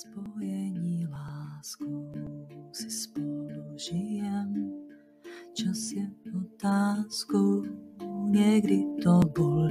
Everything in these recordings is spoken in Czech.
spojení láskou si spolu žijem. Čas je otázkou, někdy to bolí,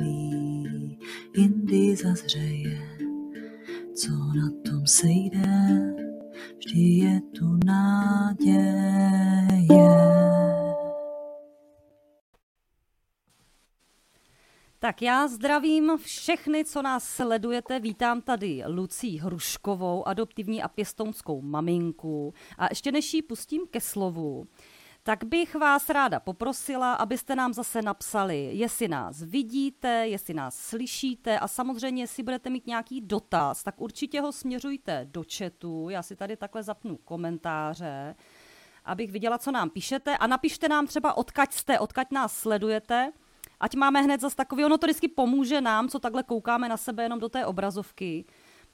Tak já zdravím všechny, co nás sledujete. Vítám tady Lucí Hruškovou, adoptivní a pěstounskou maminku. A ještě než ji pustím ke slovu, tak bych vás ráda poprosila, abyste nám zase napsali, jestli nás vidíte, jestli nás slyšíte a samozřejmě, jestli budete mít nějaký dotaz, tak určitě ho směřujte do chatu. Já si tady takhle zapnu komentáře, abych viděla, co nám píšete a napište nám třeba, odkaď jste, odkaď nás sledujete ať máme hned zase takový, ono to vždycky pomůže nám, co takhle koukáme na sebe jenom do té obrazovky,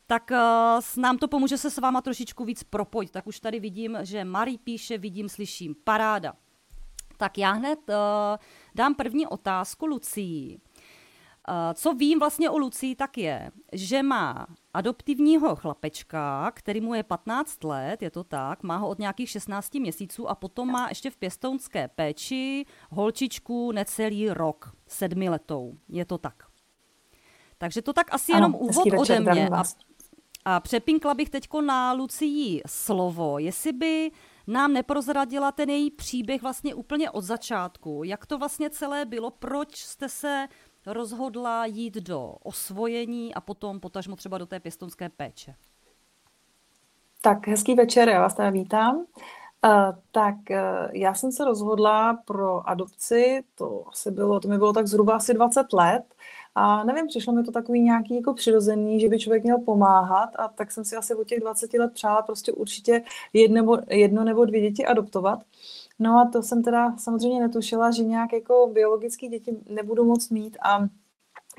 tak uh, nám to pomůže se s váma trošičku víc propojit. Tak už tady vidím, že Marie píše, vidím, slyším. Paráda. Tak já hned uh, dám první otázku Lucii. Uh, co vím vlastně o Lucii, tak je, že má adoptivního chlapečka, který mu je 15 let, je to tak, má ho od nějakých 16 měsíců a potom má ještě v pěstounské péči holčičku necelý rok, sedmiletou. Je to tak. Takže to tak asi ano, jenom úvod ode mě. A, a přepinkla bych teď na Lucii slovo, jestli by nám neprozradila ten její příběh vlastně úplně od začátku. Jak to vlastně celé bylo, proč jste se rozhodla jít do osvojení a potom potažmo třeba do té pěstonské péče? Tak hezký večer, já vás tady vítám. Uh, tak uh, já jsem se rozhodla pro adopci, to asi bylo, to mi bylo tak zhruba asi 20 let a nevím, přišlo mi to takový nějaký jako přirozený, že by člověk měl pomáhat a tak jsem si asi od těch 20 let přála prostě určitě jedno, jedno nebo dvě děti adoptovat. No a to jsem teda samozřejmě netušila, že nějak jako biologické děti nebudu moc mít a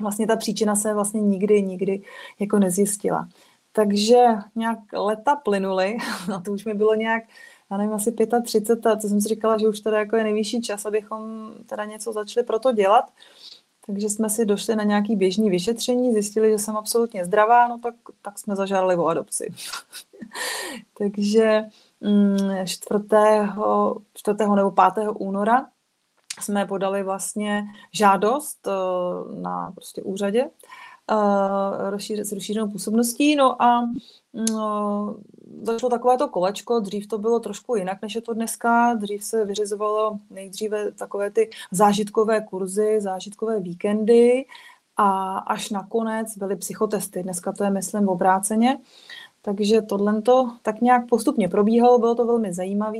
vlastně ta příčina se vlastně nikdy, nikdy jako nezjistila. Takže nějak leta plynuly, a to už mi bylo nějak, já nevím, asi 35, a to jsem si říkala, že už teda jako je nejvyšší čas, abychom teda něco začali pro to dělat. Takže jsme si došli na nějaký běžný vyšetření, zjistili, že jsem absolutně zdravá, no tak, tak jsme zažádali o adopci. Takže 4. 4. nebo 5. února jsme podali vlastně žádost eh, na prostě úřadě uh, s rozšířenou působností. No a no, začalo takovéto kolečko, dřív to bylo trošku jinak, než je to dneska. Dřív se vyřizovalo nejdříve takové ty zážitkové kurzy, zážitkové víkendy a až nakonec byly psychotesty. Dneska to je, myslím, obráceně. Takže tohle to tak nějak postupně probíhalo, bylo to velmi zajímavé.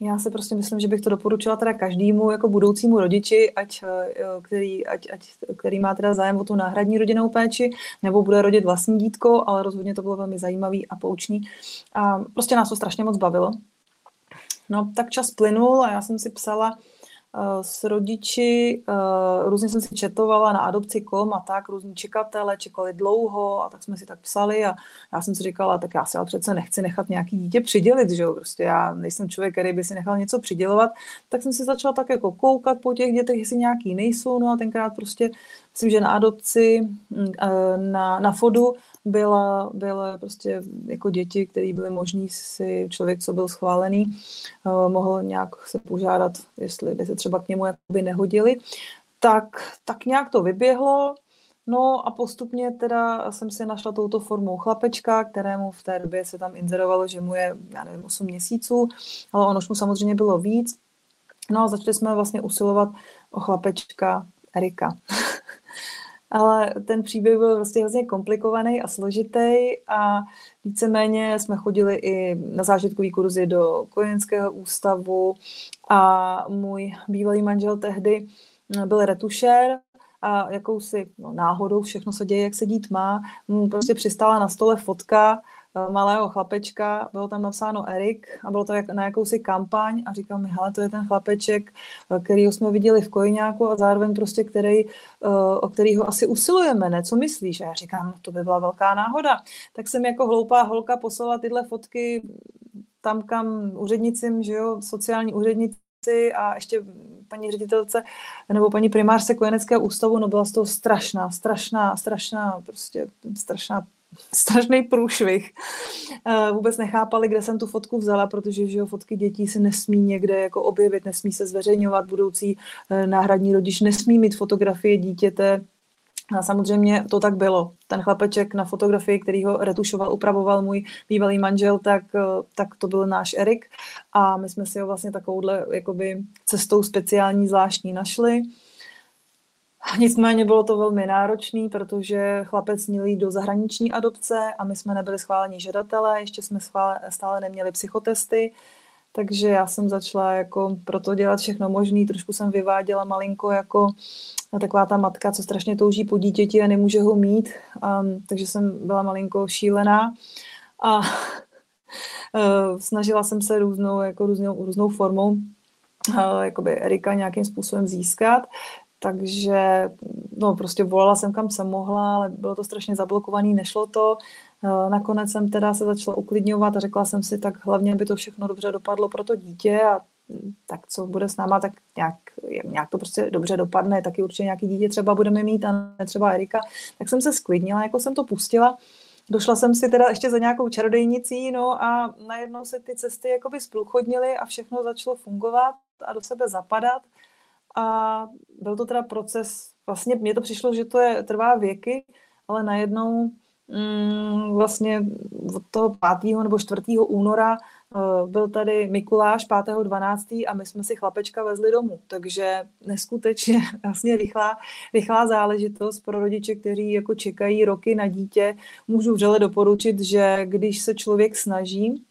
Já si prostě myslím, že bych to doporučila teda každému jako budoucímu rodiči, ať, eh, který, ať, ať, který má teda zájem o tu náhradní rodinnou péči, nebo bude rodit vlastní dítko, ale rozhodně to bylo velmi zajímavý a poučný. A prostě nás to strašně moc bavilo. No, tak čas plynul a já jsem si psala s rodiči, uh, různě jsem si četovala na adopci.com a tak, různí čekatele, čekali dlouho a tak jsme si tak psali a já jsem si říkala, tak já si ale přece nechci nechat nějaký dítě přidělit, že jo, prostě já nejsem člověk, který by si nechal něco přidělovat, tak jsem si začala tak jako koukat po těch dětech, jestli nějaký nejsou, no a tenkrát prostě, myslím, že na adopci, mm, eh, na, na fodu byla, byla prostě jako děti, které byly možný si člověk, co byl schválený, uh, mohl nějak se požádat, jestli by se třeba k němu jakoby nehodili. Tak, tak nějak to vyběhlo, No a postupně teda jsem si našla touto formou chlapečka, kterému v té době se tam inzerovalo, že mu je, já nevím, 8 měsíců, ale ono už mu samozřejmě bylo víc. No a začali jsme vlastně usilovat o chlapečka Erika. ale ten příběh byl vlastně hrozně komplikovaný a složitý a víceméně jsme chodili i na zážitkový kurzy do kojenského ústavu a můj bývalý manžel tehdy byl retušér a jakousi no, náhodou všechno se děje, jak se dít má, mu prostě přistála na stole fotka malého chlapečka, bylo tam napsáno Erik a bylo to jak, na jakousi kampaň a říkal mi, hele, to je ten chlapeček, eh, který jsme viděli v Kojňáku a zároveň prostě, který, eh, o kterýho asi usilujeme, ne? Co myslíš? A já říkám, to by byla velká náhoda. Tak jsem jako hloupá holka poslala tyhle fotky tam, kam úřednicím, že jo, sociální úřednici a ještě paní ředitelce nebo paní primářce kojeneckého ústavu, no byla z toho strašná, strašná, strašná, prostě strašná strašný průšvih. Uh, vůbec nechápali, kde jsem tu fotku vzala, protože že jo, fotky dětí se nesmí někde jako objevit, nesmí se zveřejňovat, budoucí uh, náhradní rodič nesmí mít fotografie dítěte a samozřejmě to tak bylo. Ten chlapeček na fotografii, který ho retušoval, upravoval můj bývalý manžel, tak, eh, tak to byl náš Erik. A my jsme si ho vlastně takovouhle jakoby, cestou speciální zvláštní našli. Nicméně bylo to velmi náročné, protože chlapec měl jít do zahraniční adopce a my jsme nebyli schválení žadatelé, ještě jsme stále neměli psychotesty, takže já jsem začala jako proto dělat všechno možné, trošku jsem vyváděla malinko jako taková ta matka, co strašně touží po dítěti a nemůže ho mít, um, takže jsem byla malinko šílená a uh, snažila jsem se různou, jako různou, různou formou uh, jakoby Erika nějakým způsobem získat. Takže no, prostě volala jsem kam jsem mohla, ale bylo to strašně zablokovaný, nešlo to. Nakonec jsem teda se začala uklidňovat a řekla jsem si, tak hlavně by to všechno dobře dopadlo pro to dítě a tak co bude s náma, tak nějak, nějak to prostě dobře dopadne, taky určitě nějaký dítě třeba budeme mít a ne třeba Erika. Tak jsem se sklidnila, jako jsem to pustila. Došla jsem si teda ještě za nějakou čarodejnicí, no a najednou se ty cesty jakoby spluchodnily a všechno začalo fungovat a do sebe zapadat. A byl to teda proces, vlastně mně to přišlo, že to je, trvá věky, ale najednou mm, vlastně od toho 5. nebo 4. února uh, byl tady Mikuláš 5.12. a my jsme si chlapečka vezli domů, takže neskutečně vlastně rychlá, rychlá záležitost pro rodiče, kteří jako čekají roky na dítě. Můžu vřele doporučit, že když se člověk snaží,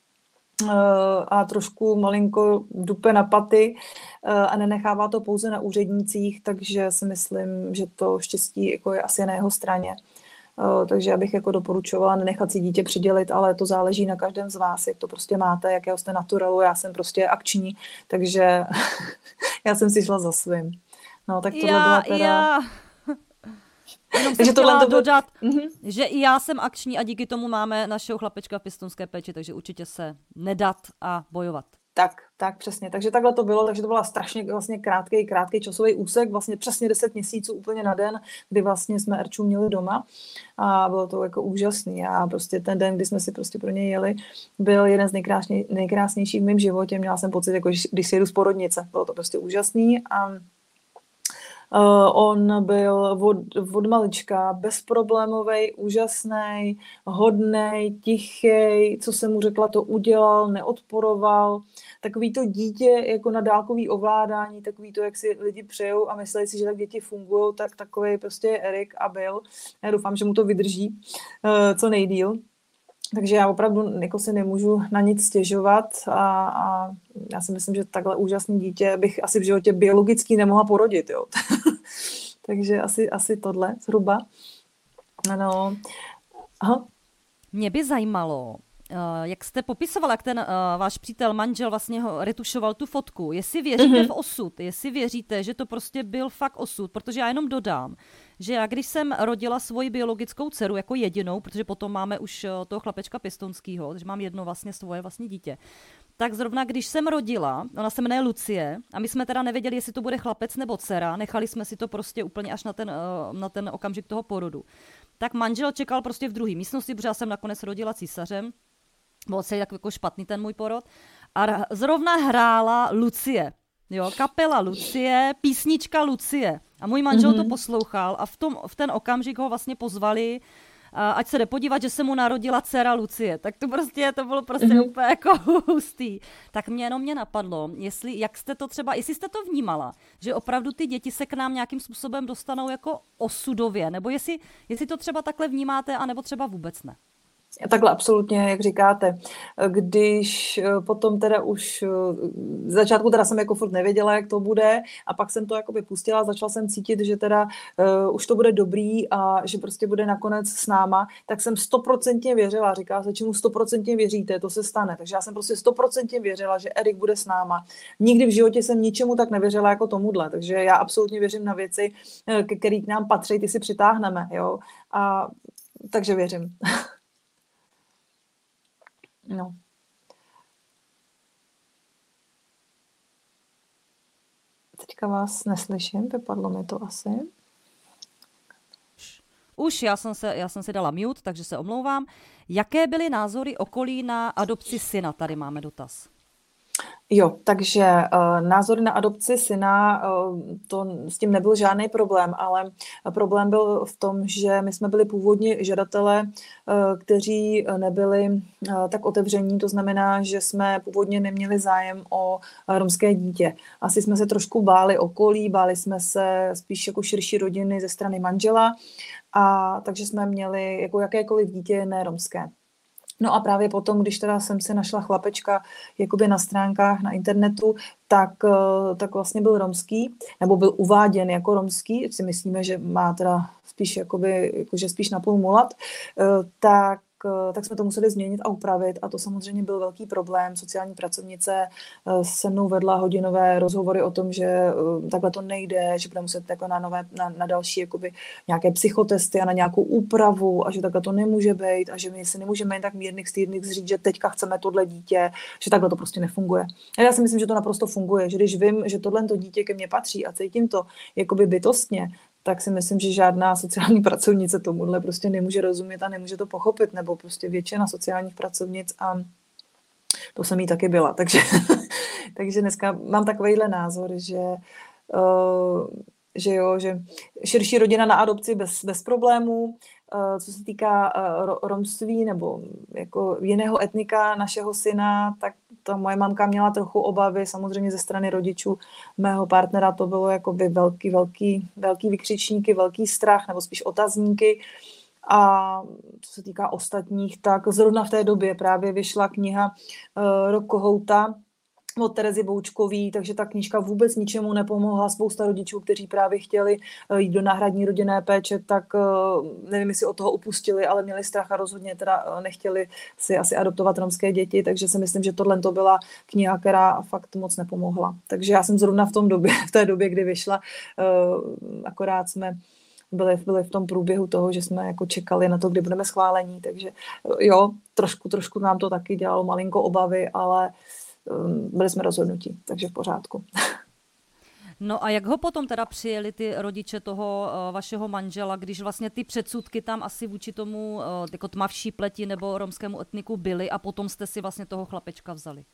a trošku malinko dupe na paty uh, a nenechává to pouze na úřednících, takže si myslím, že to štěstí jako je asi na jeho straně. Eh, takže já bych jako doporučovala nenechat si dítě přidělit, ale to záleží na každém z vás, jak to prostě máte, jakého jste naturalu, já jsem prostě akční, takže já jsem si šla za svým. No, tak tohle já, byla teda... Já. Jenom takže tohle to dodat, mm-hmm. že i já jsem akční a díky tomu máme našeho chlapečka v pistonské péči, takže určitě se nedat a bojovat. Tak, tak přesně. Takže takhle to bylo, takže to byla strašně vlastně krátký, krátký časový úsek, vlastně přesně 10 měsíců úplně na den, kdy vlastně jsme Erču měli doma a bylo to jako úžasný a prostě ten den, kdy jsme si prostě pro něj jeli, byl jeden z nejkrásněj, nejkrásnějších v mém životě, měla jsem pocit, jako když si jedu z porodnice, bylo to prostě úžasný a on byl od, od malička bezproblémový, úžasný, hodný, tichý, co jsem mu řekla, to udělal, neodporoval. Takový to dítě jako na dálkový ovládání, takový to, jak si lidi přejou a myslí si, že tak děti fungují, tak takový prostě je Erik a byl. Já doufám, že mu to vydrží uh, co nejdíl. Takže já opravdu jako si nemůžu na nic stěžovat a, a já si myslím, že takhle úžasný dítě bych asi v životě biologicky nemohla porodit. Jo. Takže asi, asi tohle zhruba. Ano. Aha. Mě by zajímalo, jak jste popisoval, jak ten uh, váš přítel, manžel vlastně ho retušoval tu fotku, jestli věříte mm-hmm. v osud, jestli věříte, že to prostě byl fakt osud, protože já jenom dodám, že já když jsem rodila svoji biologickou dceru jako jedinou, protože potom máme už uh, toho chlapečka pistonského, takže mám jedno vlastně svoje vlastní dítě, tak zrovna když jsem rodila, ona se jmenuje Lucie a my jsme teda nevěděli, jestli to bude chlapec nebo dcera, nechali jsme si to prostě úplně až na ten, na ten okamžik toho porodu. Tak manžel čekal prostě v druhé místnosti, protože já jsem nakonec rodila císařem, byl se tak jako špatný ten můj porod. A zrovna hrála Lucie. Jo, kapela Lucie, písnička Lucie. A můj manžel mm-hmm. to poslouchal a v, tom, v ten okamžik ho vlastně pozvali, ať se jde podívat, že se mu narodila dcera Lucie. Tak to prostě, to bylo prostě mm-hmm. úplně jako hustý. Tak mě jenom mě napadlo, jestli, jak jste to třeba, jestli jste to vnímala, že opravdu ty děti se k nám nějakým způsobem dostanou jako osudově, nebo jestli, jestli to třeba takhle vnímáte, anebo třeba vůbec ne. Takhle absolutně, jak říkáte. Když eh, potom teda už eh, v začátku teda jsem jako furt nevěděla, jak to bude a pak jsem to jakoby pustila, začala jsem cítit, že teda uh, už to bude dobrý a že prostě bude nakonec s náma, tak jsem stoprocentně věřila, říká se, čemu stoprocentně věříte, to se stane. Takže já jsem prostě stoprocentně věřila, že Erik bude s náma. Nikdy v životě jsem ničemu tak nevěřila jako tomuhle, takže já absolutně věřím na věci, které k nám patří, ty si přitáhneme, jo. A takže věřím. No. Teďka vás neslyším, vypadlo mi to asi. Už, já jsem, se, já jsem si dala mute, takže se omlouvám. Jaké byly názory okolí na adopci syna? Tady máme dotaz. Jo, takže uh, názory na adopci syna, uh, to s tím nebyl žádný problém, ale problém byl v tom, že my jsme byli původně žadatelé, uh, kteří nebyli uh, tak otevření, to znamená, že jsme původně neměli zájem o romské dítě. Asi jsme se trošku báli okolí, báli jsme se spíš jako širší rodiny ze strany manžela, a takže jsme měli jako jakékoliv dítě neromské. No a právě potom, když teda jsem si našla chlapečka jakoby na stránkách na internetu, tak, eh, tak vlastně byl romský, nebo byl uváděn jako romský, si myslíme, že má teda spíš jakoby, jakože spíš napůl mulat, eh, tak tak jsme to museli změnit a upravit a to samozřejmě byl velký problém. Sociální pracovnice eh, se mnou vedla hodinové rozhovory o tom, že eh, takhle to nejde, že bude muset jako na, nové, na, na další jakoby, nějaké psychotesty a na nějakou úpravu a že takhle to nemůže být a že my si nemůžeme jen tak mírných stýdných říct, že teďka chceme tohle dítě, že takhle to prostě nefunguje. A já si myslím, že to naprosto funguje, že když vím, že tohle to dítě ke mně patří a cítím to jakoby bytostně, tak si myslím, že žádná sociální pracovnice tomuhle prostě nemůže rozumět a nemůže to pochopit, nebo prostě většina sociálních pracovnic a to jsem jí taky byla. Takže, takže dneska mám takovýhle názor, že uh, že jo, že širší rodina na adopci bez, bez problémů, Eh, co se týká eh, romství nebo jako jiného etnika našeho syna, tak ta moje mamka měla trochu obavy, samozřejmě ze strany rodičů mého partnera to bylo jakoby velký, velký, velký vykřičníky, velký strach nebo spíš otazníky. A co se týká ostatních, tak zrovna v té době právě vyšla kniha uh, Rok kohouta, od Terezy Boučkový, takže ta knížka vůbec ničemu nepomohla. Spousta rodičů, kteří právě chtěli eh, jít do náhradní rodinné péče, tak eh, nevím, jestli od toho upustili, ale měli strach a rozhodně teda eh, nechtěli si asi adoptovat romské děti, takže si myslím, že tohle to byla kniha, která fakt moc nepomohla. Takže já jsem zrovna v tom době, v té době, kdy vyšla, akorát jsme byli, byli v tom průběhu toho, že jsme jako čekali na to, kdy budeme schválení, takže jo, trošku, trošku nám to taky dělalo malinko obavy, ale uh, byli jsme rozhodnutí, takže v pořádku. No a jak ho potom teda přijeli ty rodiče toho uh, vašeho manžela, když vlastně ty předsudky tam asi vůči tomu uh, jako tmavší pleti nebo romskému etniku byly a potom jste si vlastně toho chlapečka vzali?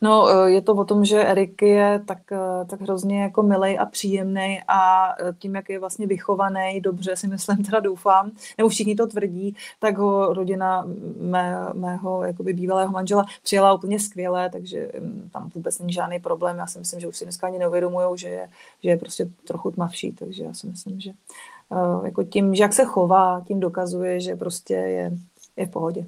No, eh, je to o tom, že Erik je tak, eh, tak hrozně jako milej a příjemný a eh, tím, jak je vlastně vychovaný, dobře si myslím, teda doufám, nebo všichni to tvrdí, tak ho rodina mé, mého jakoby bývalého manžela přijela úplně skvěle, takže hm, tam vůbec není žádný problém. Já si myslím, že už si dneska ani neuvědomují, že je, že je prostě trochu tmavší, takže já si myslím, že jako tím, že jak se chová, tím dokazuje, že prostě je, je v pohodě.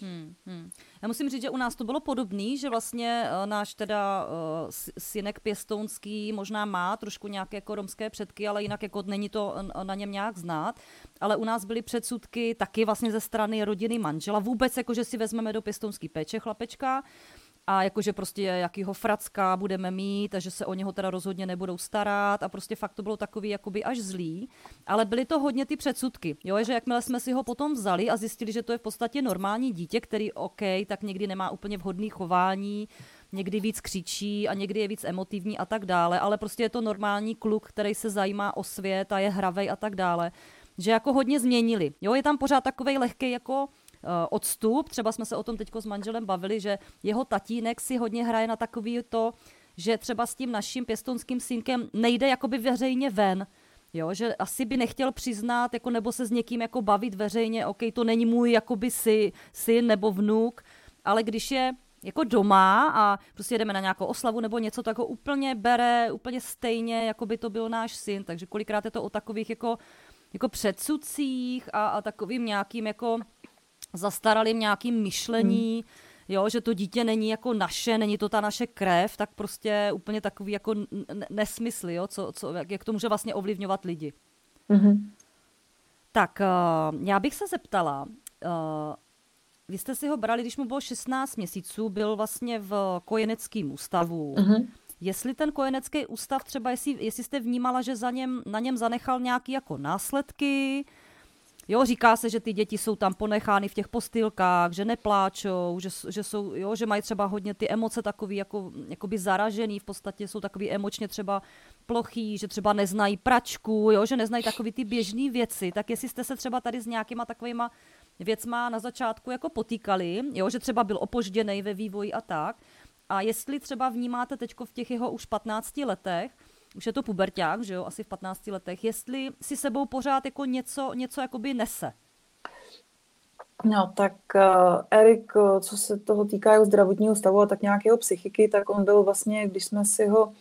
Hmm, hmm. Já musím říct, že u nás to bylo podobný, že vlastně uh, náš teda uh, synek pěstounský možná má trošku nějaké jako romské předky, ale jinak jako není to na něm nějak znát. Ale u nás byly předsudky taky vlastně ze strany rodiny manžela. Vůbec jako, že si vezmeme do pěstounský péče chlapečka, a jakože prostě jakýho fracka budeme mít a že se o něho teda rozhodně nebudou starat a prostě fakt to bylo takový jakoby až zlý, ale byly to hodně ty předsudky, jo, že jakmile jsme si ho potom vzali a zjistili, že to je v podstatě normální dítě, který OK, tak někdy nemá úplně vhodný chování, někdy víc křičí a někdy je víc emotivní a tak dále, ale prostě je to normální kluk, který se zajímá o svět a je hravej a tak dále, že jako hodně změnili. Jo, je tam pořád takový lehký jako odstup. Třeba jsme se o tom teď s manželem bavili, že jeho tatínek si hodně hraje na takový to, že třeba s tím naším pěstonským synkem nejde jakoby veřejně ven, Jo, že asi by nechtěl přiznat, jako nebo se s někým jako bavit veřejně, OK, to není můj jakoby sy, syn nebo vnuk, ale když je jako doma a prostě jdeme na nějakou oslavu nebo něco, tak ho úplně bere úplně stejně, jako by to byl náš syn, takže kolikrát je to o takových jako, jako předsudcích a, a takovým nějakým jako zastaralým nějakým myšlení, hmm. jo, že to dítě není jako naše, není to ta naše krev, tak prostě úplně takový jako nesmysl, jo, co, co, jak, jak to může vlastně ovlivňovat lidi. Hmm. Tak uh, já bych se zeptala, uh, vy jste si ho brali, když mu bylo 16 měsíců, byl vlastně v kojeneckém ústavu. Mm-hmm. Jestli ten kojenecký ústav třeba, jestli, jestli jste vnímala, že za něm, na něm zanechal nějaké jako následky, Jo, říká se, že ty děti jsou tam ponechány v těch postýlkách, že nepláčou, že, že, jsou, jo, že mají třeba hodně ty emoce takový jako, jakoby zaražený, v podstatě jsou takový emočně třeba plochý, že třeba neznají pračku, jo, že neznají takový ty běžné věci, tak jestli jste se třeba tady s nějakýma takovýma věcma na začátku jako potýkali, jo, že třeba byl opožděný ve vývoji a tak, a jestli třeba vnímáte teď v těch jeho už 15 letech, už je to puberták, že jo, asi v 15 letech, jestli si sebou pořád jako něco, něco jakoby nese. No, tak uh, Erik, co se toho týká jeho zdravotního stavu a tak nějakého psychiky, tak on byl vlastně, když jsme si ho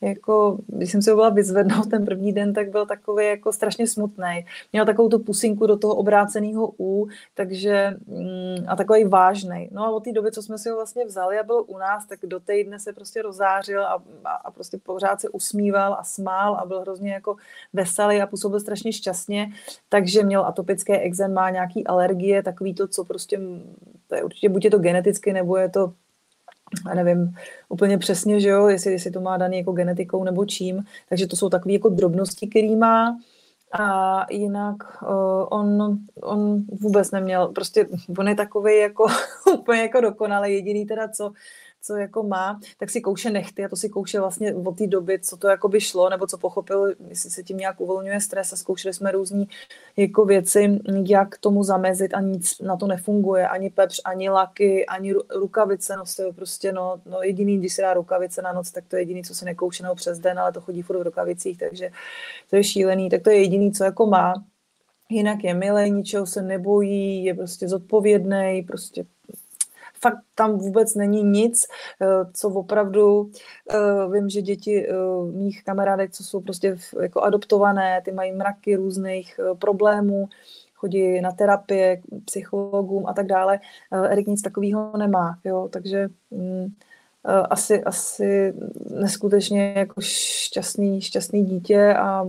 jako, když jsem si ho byla vyzvednout ten první den, tak byl takový jako strašně smutný. Měl takovou tu pusinku do toho obráceného U, takže mm, a takový vážný. No a od té doby, co jsme si ho vlastně vzali a byl u nás, tak do té dne se prostě rozářil a, a, prostě pořád se usmíval a smál a byl hrozně jako veselý a působil strašně šťastně, takže měl atopické exém, má nějaký alergie, takový to, co prostě, to je určitě buď je to geneticky, nebo je to a nevím úplně přesně, že jo, jestli, jestli to má daný jako genetikou nebo čím, takže to jsou takové jako drobnosti, který má. A jinak uh, on, on vůbec neměl, prostě on je takový jako úplně jako dokonalý, jediný teda, co co jako má, tak si kouše nechty a to si kouše vlastně od té doby, co to jako by šlo, nebo co pochopil, jestli se tím nějak uvolňuje stres a zkoušeli jsme různé jako věci, jak tomu zamezit a nic na to nefunguje, ani pepř, ani laky, ani rukavice, no je prostě no, no jediný, když se dá rukavice na noc, tak to je jediný, co se nekouše nebo přes den, ale to chodí furt v rukavicích, takže to je šílený, tak to je jediný, co jako má. Jinak je milý, ničeho se nebojí, je prostě zodpovědný, prostě fakt tam vůbec není nic, eh, co opravdu, eh, vím, že děti eh, mých kamarádek, co jsou prostě jako adoptované, ty mají mraky různých problémů, chodí na terapie, k psychologům a tak dále. Erik nic takového nemá, jo, takže mm, asi, asi neskutečně jako šťastný, šťastný dítě a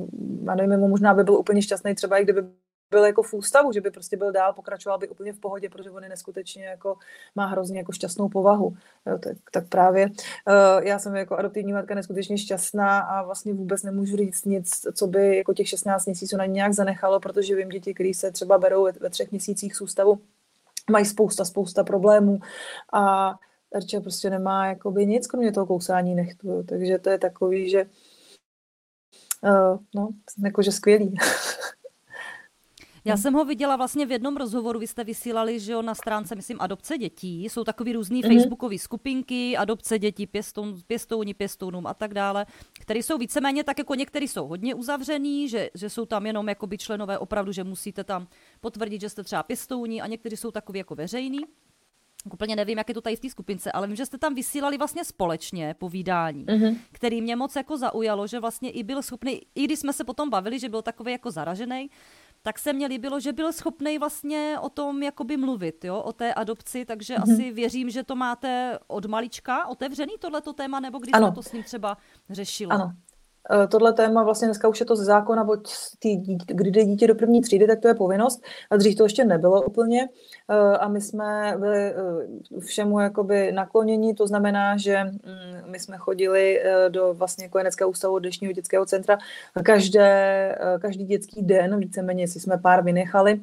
já nevím, možná by byl úplně šťastný třeba i kdyby byl jako v ústavu, že by prostě byl dál, pokračoval by úplně v pohodě, protože on je neskutečně jako, má hrozně jako šťastnou povahu. Jo, tak, tak právě uh, já jsem jako adoptivní matka neskutečně šťastná a vlastně vůbec nemůžu říct nic, co by jako těch 16 měsíců na nějak zanechalo, protože vím děti, které se třeba berou ve, ve třech měsících z ústavu, mají spousta, spousta problémů a Erča prostě nemá jakoby nic, kromě toho kousání nechtu, takže to je takový, že uh, no, jakože skvělý. Já jsem ho viděla vlastně v jednom rozhovoru, vy jste vysílali, že jo, na stránce, myslím, adopce dětí. Jsou takový různý mm-hmm. facebookové skupinky, adopce dětí, pěstoun, pěstouni, pěstounům a tak dále, které jsou víceméně tak jako některý jsou hodně uzavřený, že, že jsou tam jenom jakoby členové opravdu, že musíte tam potvrdit, že jste třeba pěstouni a někteří jsou takový jako veřejný. Úplně nevím, jak je to tady v té skupince, ale vím, že jste tam vysílali vlastně společně povídání, mm-hmm. který mě moc jako zaujalo, že vlastně i byl schopný, i když jsme se potom bavili, že byl takový jako zaražený, tak se mně líbilo, že byl schopný vlastně o tom jakoby mluvit, jo, o té adopci, takže mm-hmm. asi věřím, že to máte od malička otevřený tohleto téma, nebo když ano. jste to s ním třeba řešila. Ano, tohle téma vlastně dneska už je to ze zákona, bo kdy jde dítě do první třídy, tak to je povinnost. A dřív to ještě nebylo úplně. Eh, a my jsme byli eh, všemu jakoby nakloněni, to znamená, že mm, my jsme chodili do vlastně kojeneckého ústavu dnešního dětského centra každé, každý dětský den, víceméně si jsme pár vynechali,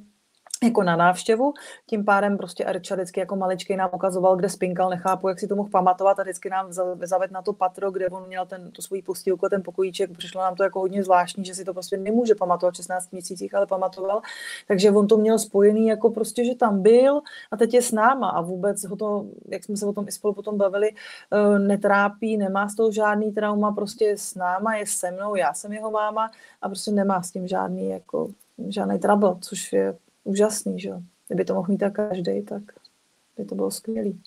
jako na návštěvu. Tím pádem prostě Arča vždycky jako maličký nám ukazoval, kde spinkal, nechápu, jak si to mohl pamatovat a vždycky nám zaved na to patro, kde on měl ten, tu svůj postýlku, ten pokojíček. Přišlo nám to jako hodně zvláštní, že si to prostě nemůže pamatovat v 16 měsících, ale pamatoval. Takže on to měl spojený jako prostě, že tam byl a teď je s náma a vůbec ho to, jak jsme se o tom i spolu potom bavili, eh, netrápí, nemá z toho žádný trauma, prostě je s náma, je se mnou, já jsem jeho máma a prostě nemá s tím žádný jako žádný trouble, což je úžasný, že Kdyby to mohl mít tak každý, tak by to bylo skvělý.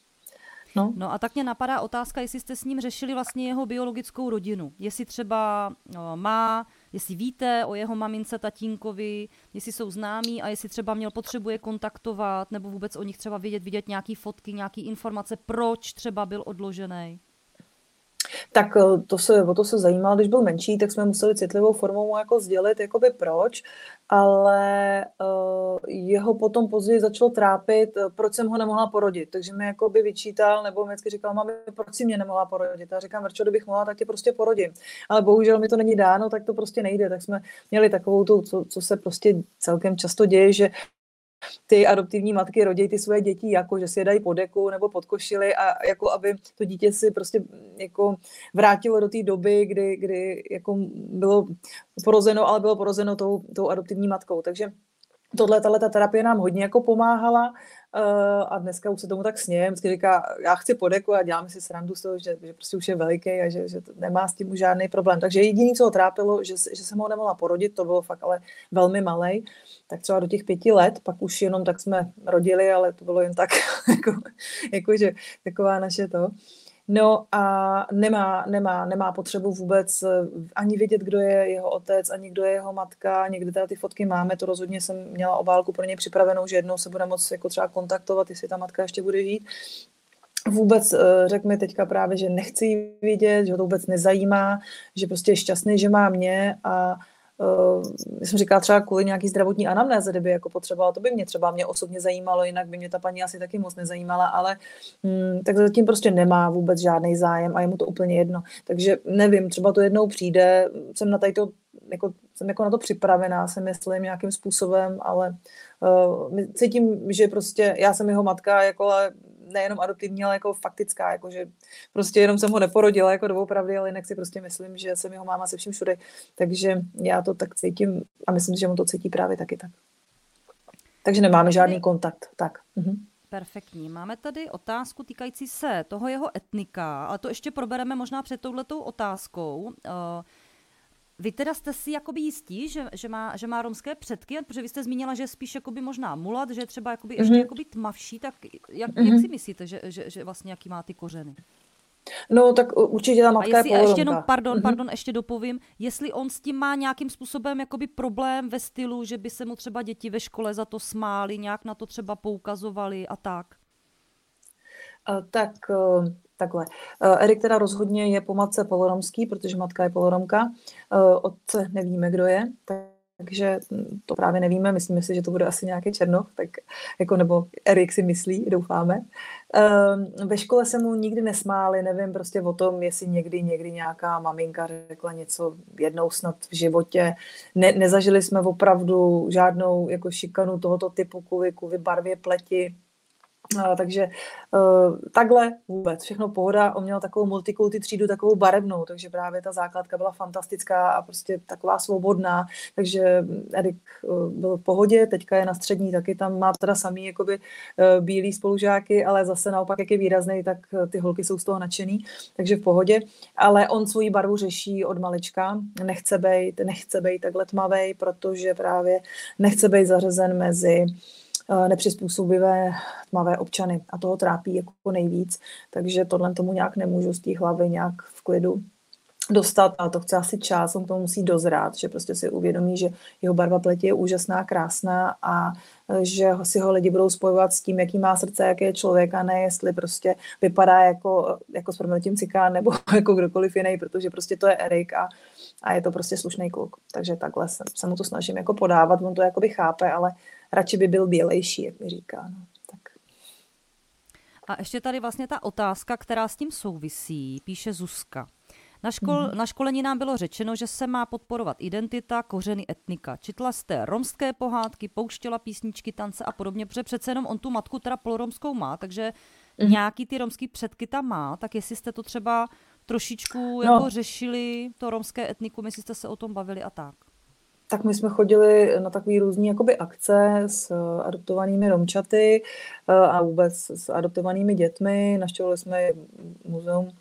No. no a tak mě napadá otázka, jestli jste s ním řešili vlastně jeho biologickou rodinu. Jestli třeba no, má, jestli víte o jeho mamince, tatínkovi, jestli jsou známí a jestli třeba měl potřebuje kontaktovat, nebo vůbec o nich třeba vidět, vidět nějaké fotky, nějaké informace, proč třeba byl odložený. Tak eh, to se, o to se zajímal, když byl menší, tak jsme museli citlivou formou mu jako sdělit, jakoby proč, ale uh, jeho potom později začalo trápit, uh, proč jsem ho nemohla porodit. Takže mi jakoby vyčítal, nebo mi říkal, mami, proč si mě nemohla porodit. A říkám, Verčo, kdybych mohla, tak tě prostě porodím. Ale bohužel mi to není dáno, tak to prostě nejde. Tak jsme měli takovou tu, co, co se prostě celkem často děje, že ty adoptivní matky rodí ty svoje děti jako, že si je dají pod deku nebo pod košily a jako aby to dítě si prostě jako vrátilo do té doby, kdy, kdy jako bylo porozeno, ale bylo porozeno tou, tou adoptivní matkou. Takže tohle, tahle ta terapie nám hodně jako pomáhala a dneska už se tomu tak sněm, vždycky říká, já chci podeku a děláme si srandu z toho, že, že prostě už je veliký a že, že nemá s tím už žádný problém. Takže jediné, co ho trápilo, že, že jsem ho nemohla porodit, to bylo fakt ale velmi malý, tak třeba do těch pěti let, pak už jenom tak jsme rodili, ale to bylo jen tak, jako, jako že taková naše to. No a nemá, nemá, nemá potřebu vůbec eh, ani vědět, kdo je jeho otec, ani kdo je jeho matka. Někdy teda ty fotky máme, to rozhodně jsem měla obálku pro něj připravenou, že jednou se bude moc jako třeba kontaktovat, jestli ta matka ještě bude žít. Vůbec eh, řekl mi teďka právě, že nechci vidět, že ho to vůbec nezajímá, že prostě je šťastný, že má mě a uh, jsem říkala třeba kvůli nějaký zdravotní anamnéze, kdyby jako potřebovala, to by mě třeba mě osobně zajímalo, jinak by mě ta paní asi taky moc nezajímala, ale mm, tak zatím prostě nemá vůbec žádný zájem a je mu to úplně jedno. Takže nevím, třeba to jednou přijde, jsem na tady to, jako, jsem jako na to připravená, si myslím, nějakým způsobem, ale uh, cítím, že prostě já jsem jeho matka, jako ale nejenom adoptivní, ale jako faktická, jako že prostě jenom jsem ho neporodila jako doopravdy, ale jinak si prostě myslím, že jsem jeho máma se vším všude. Takže já to tak cítím a myslím, že on to cítí právě taky tak. Takže nemáme žádný kontakt. Tak. Mhm. Perfektní. Máme tady otázku týkající se toho jeho etnika, ale to ještě probereme možná před touhletou otázkou. Uh, vy teda jste si jakoby jistí, že, že, má, že má romské předky, protože vy jste zmínila, že je spíš jakoby možná mulat, že je třeba jakoby mm-hmm. ještě jakoby tmavší, tak jak, mm-hmm. jak si myslíte, že, že, že vlastně jaký má ty kořeny? No, tak určitě ta matka a jestli, je ještě jenom, pardon, mm-hmm. pardon, ještě dopovím, jestli on s tím má nějakým způsobem jakoby problém ve stylu, že by se mu třeba děti ve škole za to smály, nějak na to třeba poukazovali a tak. Uh, tak uh Takhle. Eh, Erik teda rozhodně je po matce poloromský, protože matka je poloromka. Eh, otce nevíme, kdo je, takže to právě nevíme. Myslíme si, že to bude asi nějaký černoch, tak jako, nebo Erik si myslí, doufáme. Eh, ve škole se mu nikdy nesmáli, nevím prostě o tom, jestli někdy, někdy nějaká maminka řekla něco jednou snad v životě. Ne, nezažili jsme opravdu žádnou jako šikanu tohoto typu kvůli, kvůli barvě pleti takže uh, takhle vůbec, všechno pohoda. On měl takovou multikulty třídu, takovou barevnou, takže právě ta základka byla fantastická a prostě taková svobodná, takže Erik uh, byl v pohodě, teďka je na střední, taky tam má teda samý jakoby uh, bílý spolužáky, ale zase naopak, jak je výrazný, tak ty holky jsou z toho nadšený, takže v pohodě, ale on svoji barvu řeší od malička, nechce být, nechce být takhle tmavej, protože právě nechce být zařazen mezi Eh, nepřizpůsobivé tmavé občany a toho trápí jako nejvíc, takže tohle tomu nějak nemůžu z té hlavy nějak v klidu dostat a to chce asi čas, on to musí dozrát, že prostě si uvědomí, že jeho barva pleti je úžasná, krásná a eh, že si ho lidi budou spojovat s tím, jaký má srdce, jaký je člověk a ne jestli prostě vypadá jako, jako s proměnutím cikán nebo jako kdokoliv jiný, protože prostě to je Erik a, a je to prostě slušný kluk. Takže takhle se, se mu to snažím jako podávat, on to jakoby chápe, ale radši by byl bělejší, jak mi říká. No. Tak. A ještě tady vlastně ta otázka, která s tím souvisí, píše Zuzka. Na, škol, mm-hmm. na školení nám bylo řečeno, že se má podporovat identita, kořeny, etnika. Četla jste romské pohádky, pouštěla písničky, tance a podobně, protože přece jenom on tu matku teda poloromskou má, takže mm-hmm. nějaký ty romský předky tam má, tak jestli jste to třeba trošičku no. jako řešili, to romské etnikum, jestli jste se o tom bavili a tak tak my jsme chodili na takové různé jakoby akce s adoptovanými romčaty eh, a vůbec s adoptovanými dětmi. Naštěvovali jsme muzeum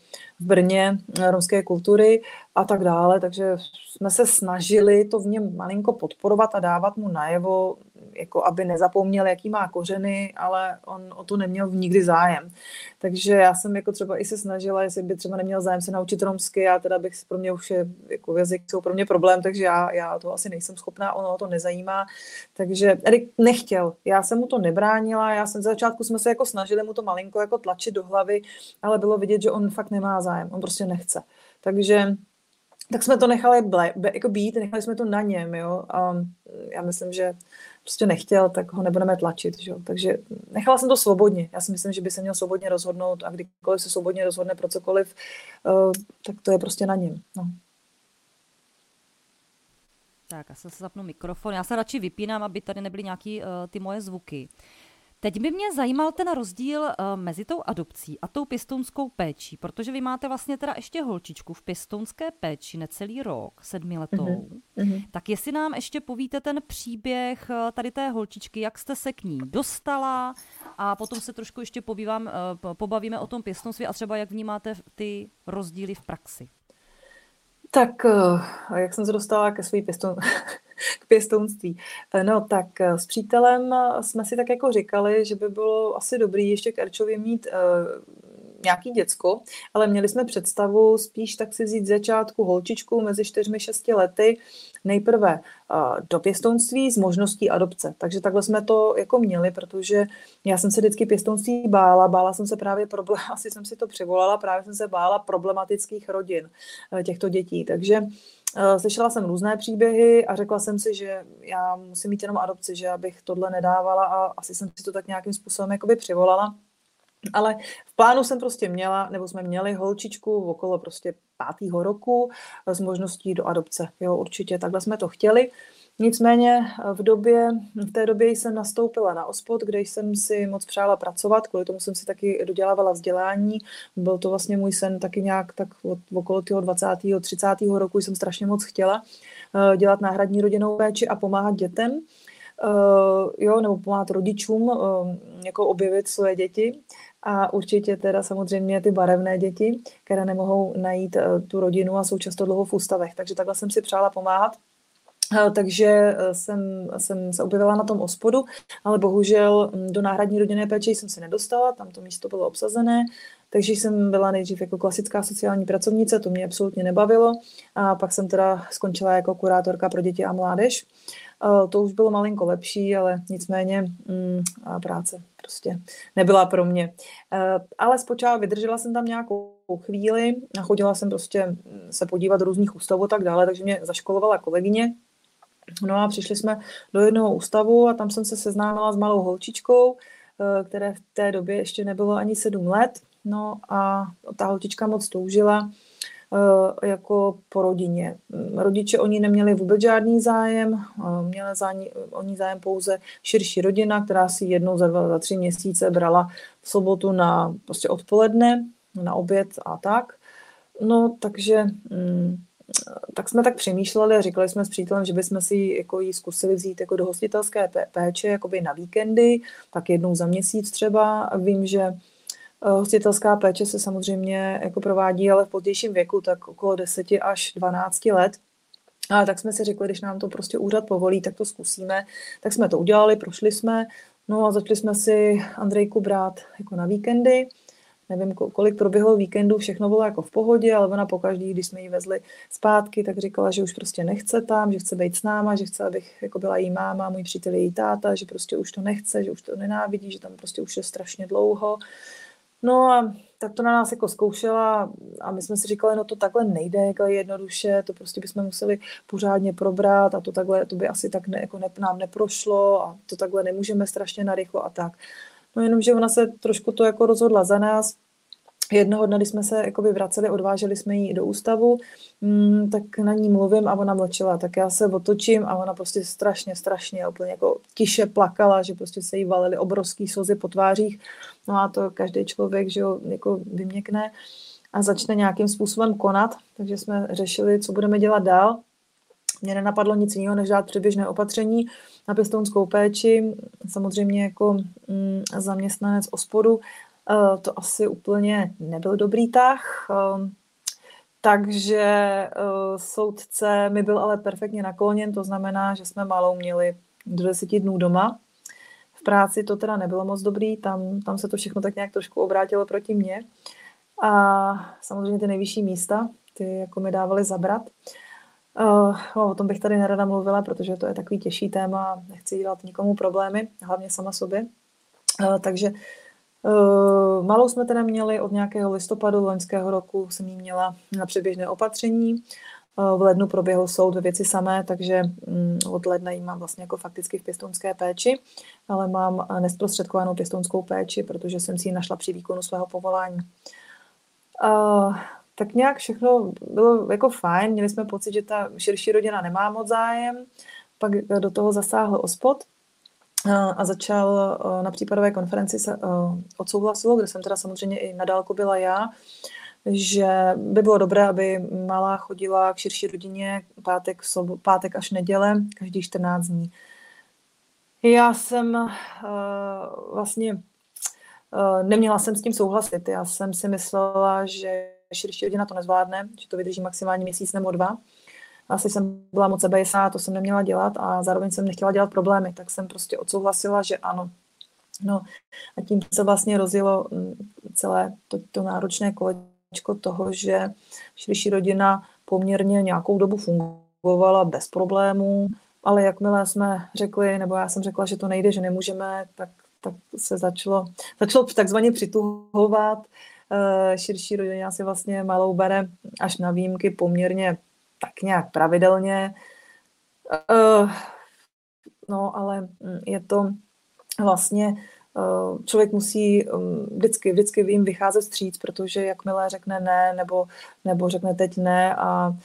v Brně eh, romské kultury a tak dále, takže jsme se snažili to v něm malinko podporovat a dávat mu najevo, jako aby nezapomněl, jaký má kořeny, ale on o to neměl nikdy zájem. Takže já jsem jako třeba i se snažila, jestli by třeba neměl zájem se naučit romsky, já teda bych pro mě už je, jako jazyk jsou pro mě problém, takže já, já to asi nejsem schopná, ono to nezajímá. Takže Erik nechtěl, já jsem mu to nebránila, já jsem za začátku jsme se jako snažili mu to malinko jako tlačit do hlavy, ale bylo vidět, že on fakt nemá zájem, on prostě nechce. Takže tak jsme to nechali ble, be, jako být, nechali jsme to na něm, jo. A já myslím, že prostě nechtěl, tak ho nebudeme tlačit, jo. Takže nechala jsem to svobodně. Já si myslím, že by se měl svobodně rozhodnout a kdykoliv se svobodně rozhodne pro cokoliv, uh, tak to je prostě na něm, no. Tak, já se zapnu mikrofon. Já se radši vypínám, aby tady nebyly nějaký uh, ty moje zvuky. Uh, Teď by mě zajímal ten rozdíl uh, mezi tou adopcí a tou pěstounskou péčí, protože vy máte vlastně teda ještě holčičku v pěstounské péči necelý rok, sedmiletou. Mm-hmm. Tak jestli nám ještě povíte ten příběh uh, tady té holčičky, jak jste se k ní dostala a potom se trošku ještě povívám, uh, pobavíme o tom pěstounství a třeba jak vnímáte ty rozdíly v praxi. Tak jak jsem se dostala ke své pěstoun... k pěstounství. Eh, no tak eh, s přítelem eh, jsme si tak jako říkali, že by bylo asi dobrý ještě k Erčově mít nějaký děcko, ale měli jsme představu spíš tak si vzít začátku holčičku mezi 4-6 lety, nejprve do pěstounství s možností adopce. Takže takhle jsme to jako měli, protože já jsem se vždycky pěstounství bála, bála jsem se právě problém, asi jsem si to přivolala, právě jsem se bála problematických rodin těchto dětí. Takže Slyšela jsem různé příběhy a řekla jsem si, že já musím mít jenom adopci, že abych tohle nedávala a asi jsem si to tak nějakým způsobem jakoby přivolala. Ale v plánu jsem prostě měla, nebo jsme měli holčičku okolo prostě pátého roku s možností do adopce. Jo, určitě takhle jsme to chtěli. Nicméně v, době, v té době jsem nastoupila na OSPOD, kde jsem si moc přála pracovat, kvůli tomu jsem si taky dodělávala vzdělání. Byl to vlastně můj sen taky nějak tak od, okolo toho 20. 30. roku jsem strašně moc chtěla eh, dělat náhradní rodinnou péči a pomáhat dětem. Uh, jo, nebo pomáhat rodičům uh, jako objevit své děti a určitě teda samozřejmě ty barevné děti, které nemohou najít uh, tu rodinu a jsou často dlouho v ústavech. Takže takhle jsem si přála pomáhat. Takže eh, jsem, jsem se objevila na tom ospodu, ale bohužel do náhradní rodinné péče jsem se nedostala, tam to místo bylo obsazené, takže jsem byla nejdřív jako klasická sociální pracovnice, to mě absolutně nebavilo a pak jsem teda skončila jako kurátorka pro děti a mládež. Eh, to už bylo malinko lepší, ale nicméně mm, a práce prostě nebyla pro mě. Ale zpočátku vydržela jsem tam nějakou chvíli a chodila jsem prostě se podívat do různých ústavů a tak dále, takže mě zaškolovala kolegyně, No a přišli jsme do jednoho ústavu a tam jsem se seznámila s malou holčičkou, eh, které v té době ještě nebylo ani sedm let. No a ta holčička moc toužila eh, jako po rodině. Rodiče oni neměli vůbec žádný zájem, eh, měla za ní, oni zájem pouze širší rodina, která si jednou za dva, za tři měsíce brala v sobotu na prostě odpoledne, na oběd a tak. No, takže mm, tak jsme tak přemýšleli a říkali jsme s přítelem, že bychom si jako ji zkusili vzít jako do hostitelské péče jakoby na víkendy, tak jednou za měsíc třeba. Vím, že eh, hostitelská péče se samozřejmě jako provádí, ale v pozdějším věku, tak okolo 10 až 12 let. A tak jsme si řekli, když nám to prostě úřad povolí, tak to zkusíme. Tak jsme to udělali, prošli jsme, no a začali jsme si Andrejku brát jako na víkendy nevím, kolik proběhlo víkendu, všechno bylo jako v pohodě, ale ona pokaždý, když jsme ji vezli zpátky, tak říkala, že už prostě nechce tam, že chce být s náma, že chce, abych jako byla její máma, můj přítel její táta, že prostě už to nechce, že už to nenávidí, že tam prostě už je strašně dlouho. No a tak to na nás jako zkoušela a my jsme si říkali, no to takhle nejde jako jednoduše, to prostě bychom museli pořádně probrat a to takhle, to by asi tak ne, jako ne, nám neprošlo a to takhle nemůžeme strašně narychlo a tak. No jenom, že ona se trošku to jako rozhodla za nás. Jednoho dne, když jsme se jakoby vraceli, odváželi jsme ji do ústavu, mm, tak na ní mluvím a ona mlčela. Tak já se otočím a ona prostě strašně, strašně úplně jako tiše plakala, že prostě se jí valily obrovský slzy po tvářích. No a to každý člověk, že jo, jako vyměkne a začne nějakým způsobem konat. Takže jsme řešili, co budeme dělat dál. Mně nenapadlo nic jiného, než dát předběžné opatření na pěstounskou péči. Samozřejmě jako mm, zaměstnanec ospodu uh, to asi úplně nebyl dobrý tah. Uh, takže uh, soudce mi byl ale perfektně nakloněn, to znamená, že jsme malou měli do deseti dnů doma. V práci to teda nebylo moc dobrý, tam, tam se to všechno tak nějak trošku obrátilo proti mně. A samozřejmě ty nejvyšší místa, ty jako mi dávaly zabrat. Uh, o tom bych tady nerada mluvila, protože to je takový těžší téma, nechci dělat nikomu problémy, hlavně sama sobě. Uh, takže uh, malou jsme teda měli od nějakého listopadu loňského roku, jsem jí měla na předběžné opatření. V lednu proběhl soud ve věci samé, takže mm, od ledna ji mám vlastně jako fakticky v pěstounské péči, ale mám nesprostředkovanou pěstounskou péči, protože jsem si ji našla při výkonu svého povolání. Uh, tak nějak všechno bylo jako fajn, měli jsme pocit, že ta širší rodina nemá moc zájem, pak do toho zasáhl ospod a začal na případové konferenci se odsouhlasilo, kde jsem teda samozřejmě i nadálku byla já, že by bylo dobré, aby malá chodila k širší rodině pátek, sobo, pátek až neděle, každý 14 dní. Já jsem uh, vlastně uh, neměla jsem s tím souhlasit. Já jsem si myslela, že širší rodina to nezvládne, že to vydrží maximálně měsíc nebo dva. Asi jsem byla moc sebejistá, to jsem neměla dělat a zároveň jsem nechtěla dělat problémy, tak jsem prostě odsouhlasila, že ano. No a tím se vlastně rozjelo mm, celé to, to náročné kolečko toho, že širší rodina poměrně nějakou dobu fungovala bez problémů, ale jakmile jsme řekli, nebo já jsem řekla, že to nejde, že nemůžeme, tak, tak se začalo, začalo takzvaně přituhovat, širší rodina si vlastně malou bere až na výjimky poměrně tak nějak pravidelně. Eh, no, ale hm, je to vlastně eh, člověk musí hm, vždycky, vždycky jim vycházet stříc, protože jakmile řekne ne, nebo, nebo řekne teď ne, a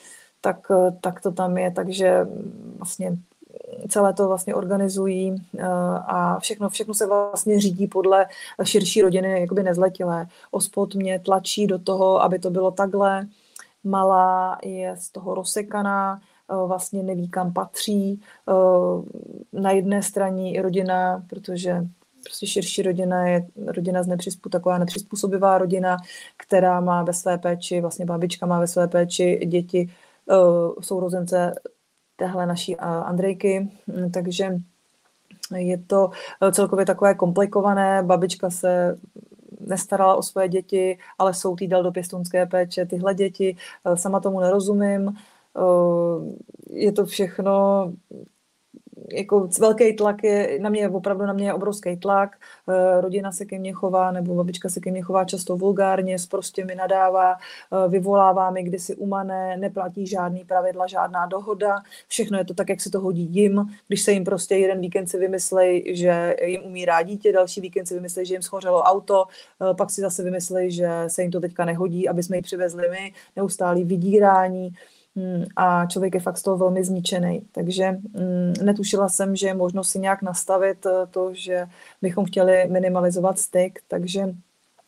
tak, tak to tam je, takže hm, vlastně celé to vlastně organizují eh, a všechno, všechno se vlastně řídí podle širší rodiny, jakoby nezletilé. Ospod mě tlačí do toho, aby to bylo takhle. Malá je z toho rozsekaná, eh, vlastně neví, kam patří. Eh, na jedné straně rodina, protože prostě širší rodina je rodina z nepřizpů, taková nepřizpůsobivá rodina, která má ve své péči, vlastně babička má ve své péči děti, sourozence téhle naší Andrejky, mm, takže je to eh, celkově takové komplikované. Babička se nestarala o svoje děti, ale jsou týdal do pěstunské péče tyhle děti. Eh, sama tomu nerozumím. Eh, je to všechno jako velký tlak je, na mě opravdu na mě je obrovský tlak, eh, rodina se ke mně chová, nebo babička se ke mně chová často vulgárně, prostě mi nadává, eh, vyvolává mi kdysi umané, neplatí žádný pravidla, žádná dohoda, všechno je to tak, jak se to hodí jim, když se jim prostě jeden víkend si vymyslej, že jim umírá dítě, další víkend si vymyslej, že jim schořelo auto, eh, pak si zase vymyslej, že se jim to teďka nehodí, aby jsme ji přivezli my, neustálý vydírání, a člověk je fakt z toho velmi zničený. Takže mm, netušila jsem, že je možno si nějak nastavit eh, to, že bychom chtěli minimalizovat styk, takže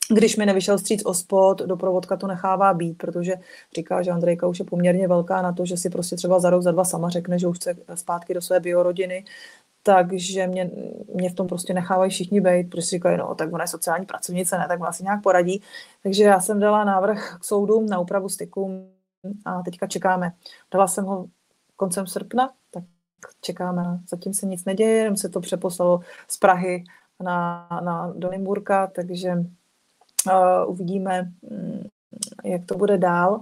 když mi nevyšel stříc ospod, doprovodka to nechává být, protože říká, že Andrejka už je poměrně velká na to, že si prostě třeba za rok, za dva sama řekne, že už chce zpátky do své biorodiny, takže mě, mě v tom prostě nechávají všichni být, protože si říkají, no tak ona je sociální pracovnice, ne, tak ona si nějak poradí. Takže já jsem dala návrh k soudu na úpravu styku, a teďka čekáme. Dala jsem ho koncem srpna, tak čekáme. Zatím se nic neděje, jenom se to přeposlalo z Prahy na, na do takže uh, uvidíme, um, jak to bude dál.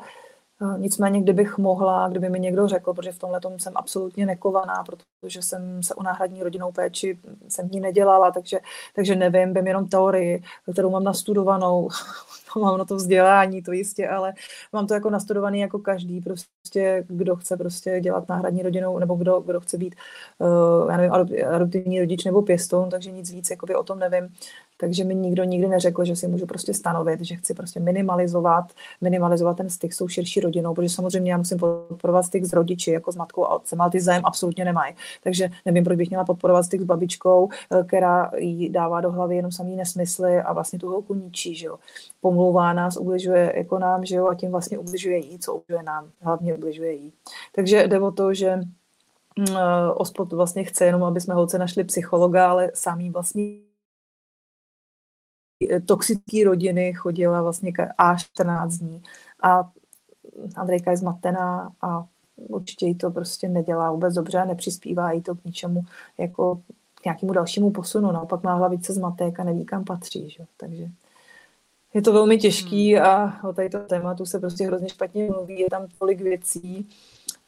Uh, nicméně, kdybych mohla, kdyby mi někdo řekl, protože v tomhle jsem absolutně nekovaná, protože jsem se o náhradní rodinou péči jsem ní nedělala, takže, takže nevím, vím jenom teorii, kterou mám nastudovanou mám na to vzdělání, to jistě, ale mám to jako nastudovaný jako každý, prostě kdo chce prostě dělat náhradní rodinou, nebo kdo, kdo chce být, uh, já nevím, adoptivní rodič nebo pěstoun, takže nic víc jakoby o tom nevím. Takže mi nikdo nikdy neřekl, že si můžu prostě stanovit, že chci prostě minimalizovat, minimalizovat ten styk s tou širší rodinou, protože samozřejmě já musím podporovat styk s rodiči, jako s matkou a otcem, ale ty zájem absolutně nemají. Takže nevím, proč bych měla podporovat styk s babičkou, eh, která jí dává do hlavy jenom samý nesmysly a vlastně tu holku ničí, že jo. Pomlouvá nás, ubližuje jako nám, že jo, a tím vlastně ubližuje jí, co ubližuje nám, hlavně ubližuje jí. Takže jde o to, že uh, Ospod vlastně chce jenom, aby jsme holce našli psychologa, ale sami vlastně toxické rodiny chodila vlastně až 14 dní a Andrejka je zmatená a určitě jí to prostě nedělá vůbec dobře, nepřispívá jí to k ničemu jako k nějakému dalšímu posunu. Naopak má hlavice zmatek a neví, kam patří. Že? Takže je to velmi těžký hmm. a o této tématu se prostě hrozně špatně mluví. Je tam tolik věcí,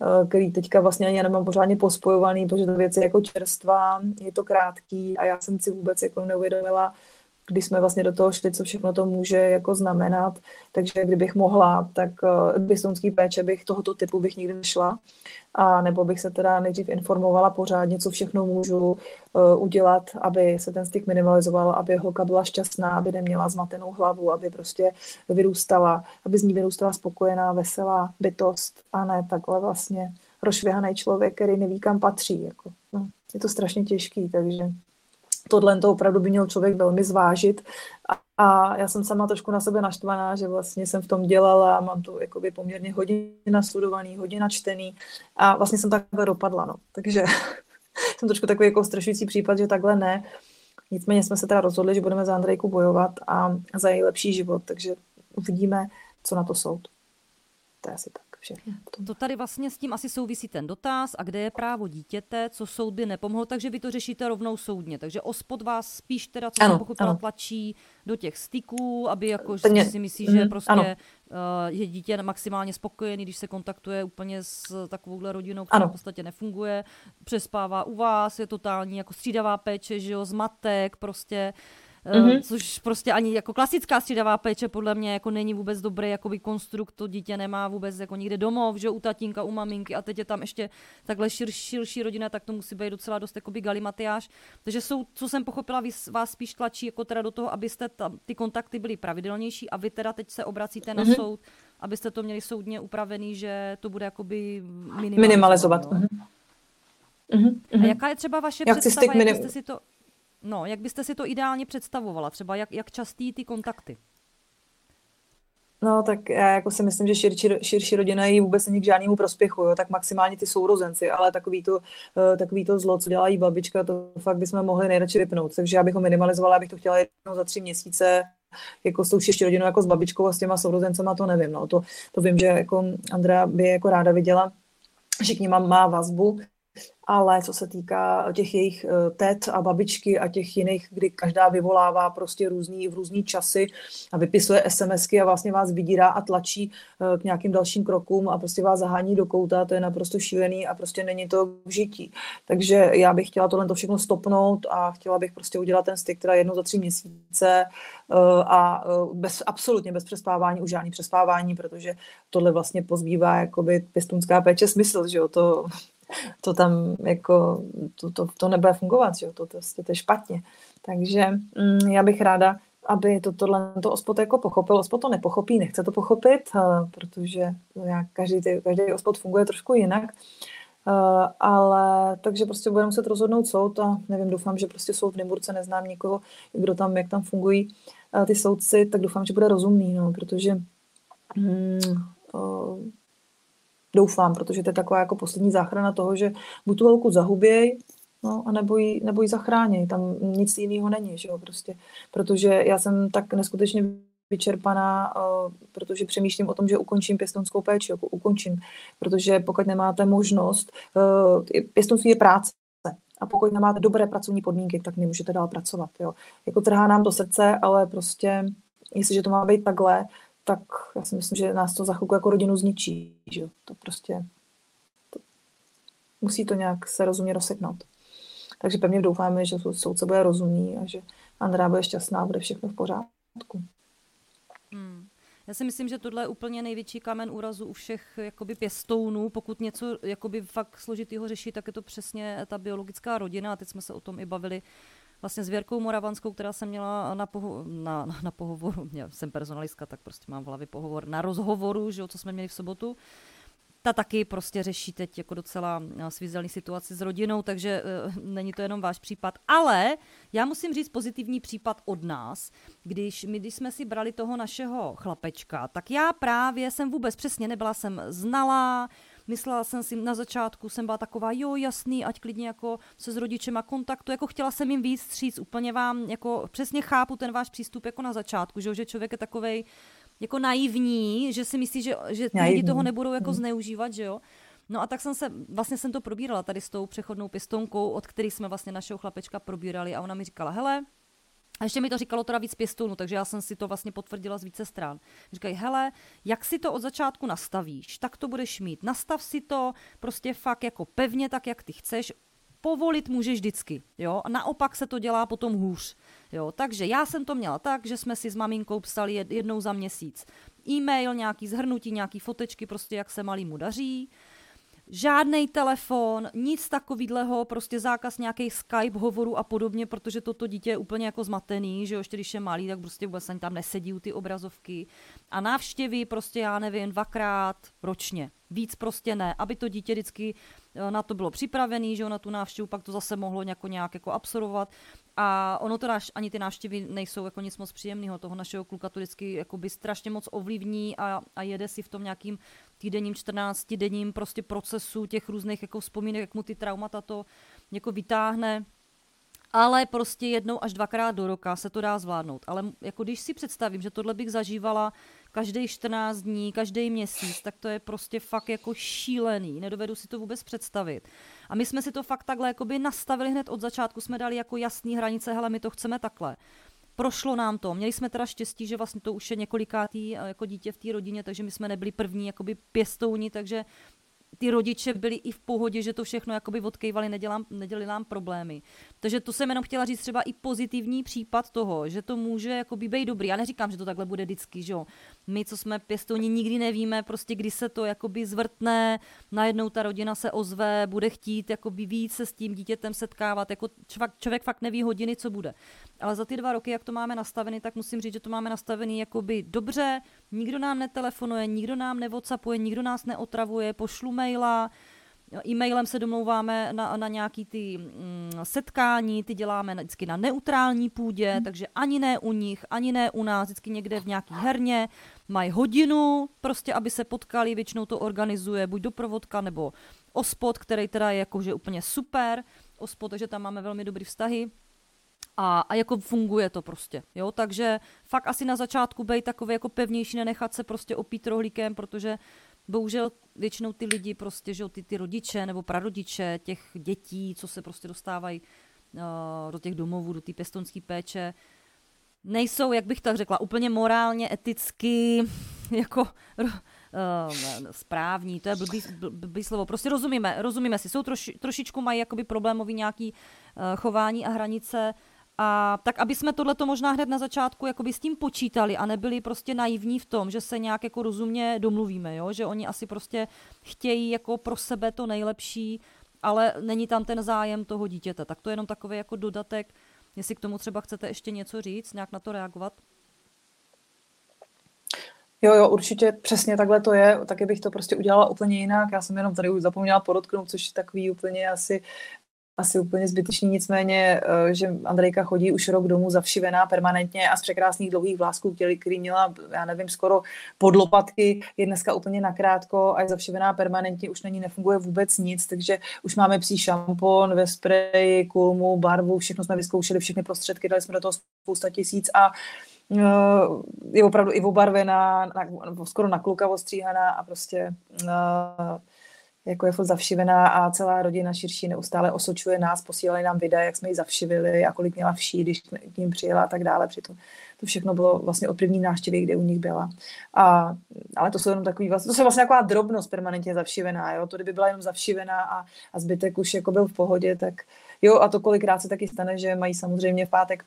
eh, který teďka vlastně ani nemám pořádně pospojovaný, protože to věc je jako čerstvá, je to krátký a já jsem si vůbec jako neuvědomila, když jsme vlastně do toho šli, co všechno to může jako znamenat. Takže kdybych mohla, tak uh, péče bych tohoto typu bych nikdy nešla. A nebo bych se teda nejdřív informovala pořádně, co všechno můžu uh, udělat, aby se ten styk minimalizoval, aby holka byla šťastná, aby neměla zmatenou hlavu, aby prostě vyrůstala, aby z ní vyrůstala spokojená, veselá bytost a ne takhle vlastně rozšvěhaný člověk, který neví, kam patří. Jako, no, je to strašně těžký, takže tohle to opravdu by měl člověk velmi zvážit. A, a já jsem sama trošku na sebe naštvaná, že vlastně jsem v tom dělala, mám to jakoby poměrně hodně nastudovaný, hodně načtený a vlastně jsem takhle dopadla. No. Takže jsem trošku takový jako strašující případ, že takhle ne. Nicméně jsme se teda rozhodli, že budeme za Andrejku bojovat a za její lepší život, takže uvidíme, co na to soud. To je asi tak všechno. To tady vlastně s tím asi souvisí ten dotaz a kde je právo dítěte, co soud by nepomohl, takže vy to řešíte rovnou soudně. Takže ospod vás spíš teda, co ano, pochopila, ano. tlačí do těch styků, aby jako Ten si myslí, že mm, prostě ano. Uh, je dítě maximálně spokojený, když se kontaktuje úplně s takovouhle rodinou, která ano. v podstatě nefunguje, přespává u vás, je totální jako střídavá péče, že jo, zmatek, prostě uh, mm-hmm. což prostě ani jako klasická střídavá péče podle mě jako není vůbec dobrý jakoby konstrukt, to dítě nemá vůbec jako nikde domov, že u tatínka, u maminky a teď je tam ještě takhle šir, širší rodina, tak to musí být docela dost jakoby galimatiáš. Takže jsou, co jsem pochopila, vás spíš tlačí jako teda do toho, abyste tam, ty kontakty byly pravidelnější a vy teda teď se obracíte mm-hmm. na mhm. soud, abyste to měli soudně upravený, že to bude jakoby minimalizovat. minimalizovat. No. Mm-hmm. A jaká je třeba vaše Já představa, jak jste si to No, jak byste si to ideálně představovala? Třeba jak, jak častý ty kontakty? No, tak já jako si myslím, že širší, širší rodina jí vůbec není k žádnému prospěchu, jo? tak maximálně ty sourozenci, ale takový to, uh, takový to zlo, co dělá jí babička, to fakt bychom mohli nejradši vypnout. Takže já bych ho minimalizovala, abych to chtěla jednou za tři měsíce, jako s tou širší rodinou, jako s babičkou a s těma sourozencema, to nevím. No. To, to vím, že jako Andrea by jako ráda viděla, že k ním má vazbu, ale co se týká těch jejich eh, tet a babičky a těch jiných, kdy každá vyvolává prostě různý, v různý časy a vypisuje SMSky a vlastně vás vydírá a tlačí eh, k nějakým dalším krokům a prostě vás zahání do kouta, to je naprosto šílený a prostě není to v žití. Takže já bych chtěla tohle to všechno stopnout a chtěla bych prostě udělat ten styk teda jednou za tři měsíce eh, a bez, absolutně bez přespávání, už žádný přespávání, protože tohle vlastně pozbývá jakoby pěstunská péče smysl, že jo, to to tam jako, to, to, to nebude fungovat, jo? To, to, to, to je špatně. Takže mm, já bych ráda, aby to, tohle to ospod jako pochopil. Ospod to nepochopí, nechce to pochopit, uh, protože jak každý, každý ospod funguje trošku jinak. Uh, ale takže prostě budeme muset rozhodnout soud a nevím, doufám, že prostě soud v Nymburce neznám nikoho, kdo tam, jak tam fungují uh, ty soudci, tak doufám, že bude rozumný, no, protože hmm, Doufám, protože to je taková jako poslední záchrana toho, že buď tu holku zahuběj, no, a nebo ji, nebo ji zachráněj. Tam nic jiného není, že jo, prostě. Protože já jsem tak neskutečně vyčerpaná, uh, protože přemýšlím o tom, že ukončím pěstounskou péči, jako ukončím, protože pokud nemáte možnost, uh, pěstounství je práce, a pokud nemáte dobré pracovní podmínky, tak nemůžete dál pracovat. Jo. Jako trhá nám do srdce, ale prostě, jestliže to má být takhle, tak já si myslím, že nás to za chvilku jako rodinu zničí. Že? To prostě to, musí to nějak se rozumně rozseknout. Takže pevně doufáme, že soudce bude rozumný a že Andrá bude šťastná a bude všechno v pořádku. Hmm. Já si myslím, že tohle je úplně největší kamen úrazu u všech jakoby pěstounů. Pokud něco jakoby fakt složitýho řeší, tak je to přesně ta biologická rodina. A teď jsme se o tom i bavili vlastně s Věrkou Moravanskou, která jsem měla na, poho- na, na, na pohovoru, já jsem personalistka, tak prostě mám v hlavě pohovor, na rozhovoru, že jo, co jsme měli v sobotu, ta taky prostě řeší teď jako docela eh, svízelný situaci s rodinou, takže uh, není to jenom váš případ. Ale já musím říct pozitivní případ od nás, když my, když jsme si brali toho našeho chlapečka, tak já právě jsem vůbec přesně nebyla jsem znalá, Myslela jsem si na začátku, jsem byla taková, jo, jasný, ať klidně jako se s rodičema kontaktu, jako chtěla jsem jim víc stříc, úplně vám, jako přesně chápu ten váš přístup jako na začátku, že, že člověk je takovej jako naivní, že si myslí, že, že lidi toho nebudou jako hmm. zneužívat, že jo. No a tak jsem se, vlastně jsem to probírala tady s tou přechodnou pěstounkou, od který jsme vlastně našeho chlapečka probírali a ona mi říkala, hele, a ještě mi to říkalo teda víc pěstounů, takže já jsem si to vlastně potvrdila z více stran. Říkají, hele, jak si to od začátku nastavíš, tak to budeš mít. Nastav si to prostě fakt jako pevně, tak jak ty chceš. Povolit můžeš vždycky, jo. A naopak se to dělá potom hůř, jo. Takže já jsem to měla tak, že jsme si s maminkou psali jednou za měsíc e-mail, nějaký zhrnutí, nějaký fotečky, prostě jak se malýmu daří žádný telefon, nic takového, prostě zákaz nějakých Skype hovorů a podobně, protože toto dítě je úplně jako zmatený, že jo, ještě když je malý, tak prostě vůbec ani tam nesedí u ty obrazovky. A návštěvy prostě, já nevím, dvakrát ročně. Víc prostě ne, aby to dítě vždycky eh, na to bylo připravený, že jo, na tu návštěvu, pak to zase mohlo nějak, nějak jako absorbovat. A ono to náš, ani ty návštěvy nejsou jako nic moc příjemného. Toho našeho kluka to vždycky jakoby strašně moc ovlivní a, a jede si v tom nějakým týdenním, 14 denním prostě procesu těch různých jako vzpomínek, jak mu ty traumata to jako vytáhne ale prostě jednou až dvakrát do roka se to dá zvládnout. Ale jako když si představím, že tohle bych zažívala každý 14 dní, každý měsíc, tak to je prostě fakt jako šílený. Nedovedu si to vůbec představit. A my jsme si to fakt takhle nastavili hned od začátku, jsme dali jako jasný hranice, hele, my to chceme takhle. Prošlo nám to. Měli jsme teda štěstí, že vlastně to už je několikátý eh, jako dítě v té rodině, takže my jsme nebyli první jakoby pěstouni, takže ty rodiče byli i v pohodě, že to všechno jakoby odkejvali, nedělám, nedělali nám problémy. Takže to jsem jenom chtěla říct třeba i pozitivní případ toho, že to může jakoby být dobrý. Já neříkám, že to takhle bude vždycky, že jo. My, co jsme pěstouni, nikdy nevíme, prostě kdy se to jakoby zvrtne, najednou ta rodina se ozve, bude chtít jakoby víc se s tím dítětem setkávat, jako člověk, člověk fakt neví hodiny, co bude. Ale za ty dva roky, jak to máme nastavený, tak musím říct, že to máme nastavený jakoby dobře, nikdo nám netelefonuje, nikdo nám nevocapuje, nikdo nás neotravuje, pošlu maila, E-mailem se domlouváme na, na nějaký ty mm, setkání, ty děláme vždycky na neutrální půdě, hmm. takže ani ne u nich, ani ne u nás, vždycky někde v nějaký herně. Mají hodinu, prostě aby se potkali, většinou to organizuje buď doprovodka nebo ospod, který teda je jakože úplně super, ospod, takže tam máme velmi dobrý vztahy. A, a jako funguje to prostě, jo, takže fakt asi na začátku být takový jako pevnější, nenechat se prostě opít rohlíkem, protože bohužel většinou ty lidi prostě, že ty, ty rodiče nebo prarodiče těch dětí, co se prostě dostávají uh, do těch domovů, do té pěstonské péče, nejsou, jak bych tak řekla, úplně morálně, eticky, jako uh, správní, to je blbý, blbý slovo. Prostě rozumíme, rozumíme si. Jsou troši, trošičku mají jakoby problémový nějaký uh, chování a hranice, a tak, aby jsme tohleto možná hned na začátku jakoby s tím počítali a nebyli prostě naivní v tom, že se nějak jako rozumně domluvíme, jo? že oni asi prostě chtějí jako pro sebe to nejlepší, ale není tam ten zájem toho dítěte. Tak to je jenom takový jako dodatek, jestli k tomu třeba chcete ještě něco říct, nějak na to reagovat. Jo, jo, určitě přesně takhle to je, taky bych to prostě udělala úplně jinak. Já jsem jenom tady už zapomněla podotknout, což je takový úplně asi asi úplně zbytečný, nicméně, eh, že Andrejka chodí už rok domů zavšivená permanentně a z překrásných dlouhých vlásků, který měla, já nevím, skoro pod lopatky, je dneska úplně nakrátko a je zavšivená permanentně, už na ní nefunguje vůbec nic, takže už máme psí šampon ve spreji, kulmu, barvu, všechno jsme vyzkoušeli, všechny prostředky, dali jsme do toho spousta tisíc a eh, je opravdu i obarvená, skoro na kluka ostříhaná a prostě uh, jako je furt zavšivená a celá rodina širší neustále osočuje nás, posílali nám videa, jak jsme ji zavšivili a kolik měla vší, když k ním přijela a tak dále. Přitom to všechno bylo vlastně od první návštěvy, kde u nich byla. A, ale to jsou jenom takový, vlastně, to je vlastně taková drobnost permanentně zavšivená, jo? to kdyby byla jenom zavšivená a, a zbytek už jako byl v pohodě, tak jo a to kolikrát se taky stane, že mají samozřejmě v pátek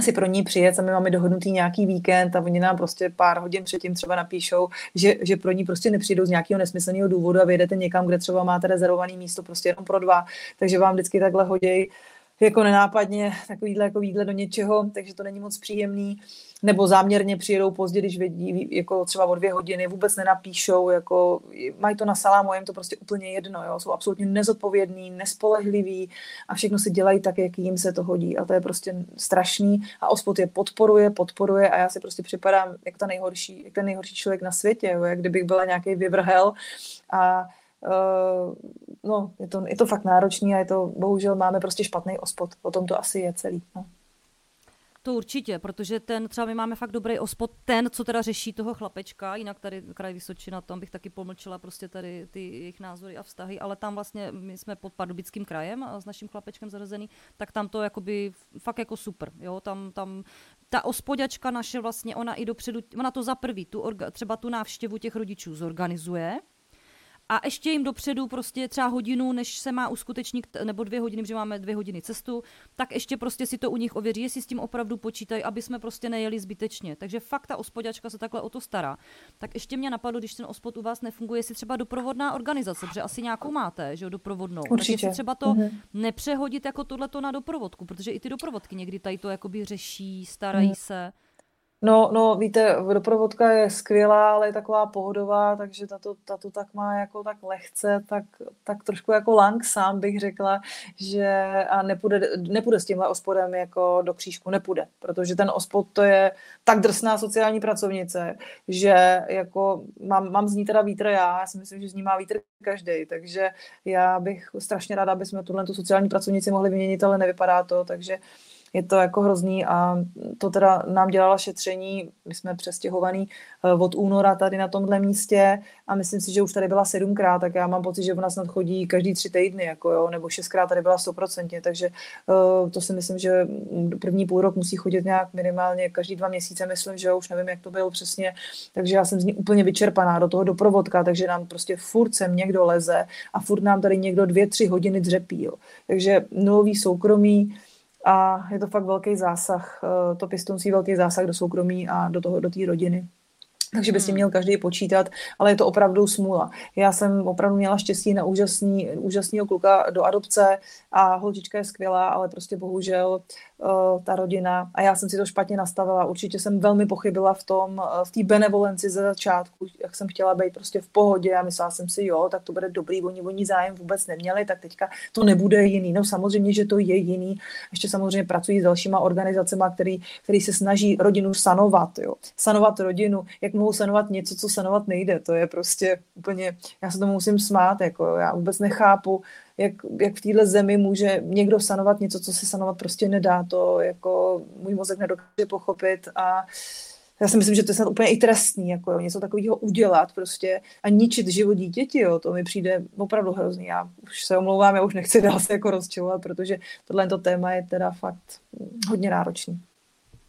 si pro ní přijet a my máme dohodnutý nějaký víkend a oni nám prostě pár hodin předtím třeba napíšou, že, že pro ní prostě nepřijdou z nějakého nesmyslného důvodu a vyjedete někam, kde třeba máte rezervovaný místo prostě jenom pro dva, takže vám vždycky takhle hodí jako nenápadně takovýhle jako výdle do něčeho, takže to není moc příjemný nebo záměrně přijedou pozdě, když vědí, jako třeba o dvě hodiny, vůbec nenapíšou, jako mají to na salámu, jim to prostě úplně jedno, jo? jsou absolutně nezodpovědní, nespolehliví a všechno si dělají tak, jak jim se to hodí a to je prostě strašný a ospod je podporuje, podporuje a já si prostě připadám jako ta nejhorší, jak ten nejhorší člověk na světě, jo? jak kdybych byla nějaký vyvrhel a Uh, no, je to, je to fakt náročný a je to, bohužel máme prostě špatný ospod. O tom to asi je celý. No. To určitě, protože ten, třeba my máme fakt dobrý ospod, ten, co teda řeší toho chlapečka, jinak tady kraj Vysočina, tam bych taky pomlčela prostě tady ty jejich názory a vztahy, ale tam vlastně my jsme pod Pardubickým krajem a s naším chlapečkem zařazený, tak tam to jakoby fakt jako super, jo, tam, tam ta ospodačka naše vlastně, ona i dopředu, ona to za prvý, tu orga, třeba tu návštěvu těch rodičů zorganizuje, a ještě jim dopředu prostě třeba hodinu, než se má uskutečnit, nebo dvě hodiny, protože máme dvě hodiny cestu, tak ještě prostě si to u nich ověří, jestli s tím opravdu počítají, aby jsme prostě nejeli zbytečně. Takže fakt ta ospodačka se takhle o to stará. Tak ještě mě napadlo, když ten ospod u vás nefunguje, jestli třeba doprovodná organizace, protože asi nějakou máte, že jo, doprovodnou. Určitě. Takže třeba to mm-hmm. nepřehodit jako tohleto na doprovodku, protože i ty doprovodky někdy tady to jakoby řeší, starají mm. se. No, no, víte, doprovodka je skvělá, ale je taková pohodová, takže tato, tato tak má jako tak lehce, tak, tak trošku jako lang sám bych řekla, že a nepůjde, nepůjde s tímhle ospodem jako do křížku, nepůjde, protože ten ospod to je tak drsná sociální pracovnice, že jako mám, mám z ní teda vítr já, já si myslím, že z ní má vítr každý, takže já bych strašně ráda, aby jsme tuhle tu sociální pracovnici mohli vyměnit, ale nevypadá to, takže je to jako hrozný a to teda nám dělala šetření, my jsme přestěhovaný eh, od února tady na tomhle místě a myslím si, že už tady byla sedmkrát, tak já mám pocit, že ona snad chodí každý tři týdny, jako jo, nebo šestkrát tady byla stoprocentně, takže uh, to si myslím, že první půl rok musí chodit nějak minimálně každý dva měsíce, myslím, že jo, už nevím, jak to bylo přesně, takže já jsem z ní úplně vyčerpaná do toho doprovodka, takže nám prostě furt sem někdo leze a furt nám tady někdo dvě, tři hodiny dřepí, jo. takže nulový soukromí, a je to fakt velký zásah, eh, to pěstounství velký zásah do soukromí a do toho, do té rodiny. Takže by si hmm. měl každý počítat, ale je to opravdu smůla. Já jsem opravdu měla štěstí na úžasný, úžasného kluka do adopce a holčička je skvělá, ale prostě bohužel uh, ta rodina, a já jsem si to špatně nastavila, určitě jsem velmi pochybila v tom, uh, v té benevolenci ze začátku, jak jsem chtěla být prostě v pohodě a myslela jsem si, jo, tak to bude dobrý, oni, oni zájem vůbec neměli, tak teďka to nebude jiný. No samozřejmě, že to je jiný. Ještě samozřejmě pracují s dalšíma organizacemi, který, který se snaží rodinu sanovat, jo. Sanovat rodinu, jak mohou sanovat něco, co sanovat nejde. To je prostě úplně, já se tomu musím smát, jako já vůbec nechápu, jak, jak v téhle zemi může někdo sanovat něco, co se sanovat prostě nedá. To jako můj mozek nedokáže pochopit a já si myslím, že to je snad úplně i trestný, jako jo, něco takového udělat prostě a ničit život dítěti, jo, to mi přijde opravdu hrozný. Já už se omlouvám, já už nechci dál se jako rozčilovat, protože tohle to téma je teda fakt hodně náročný.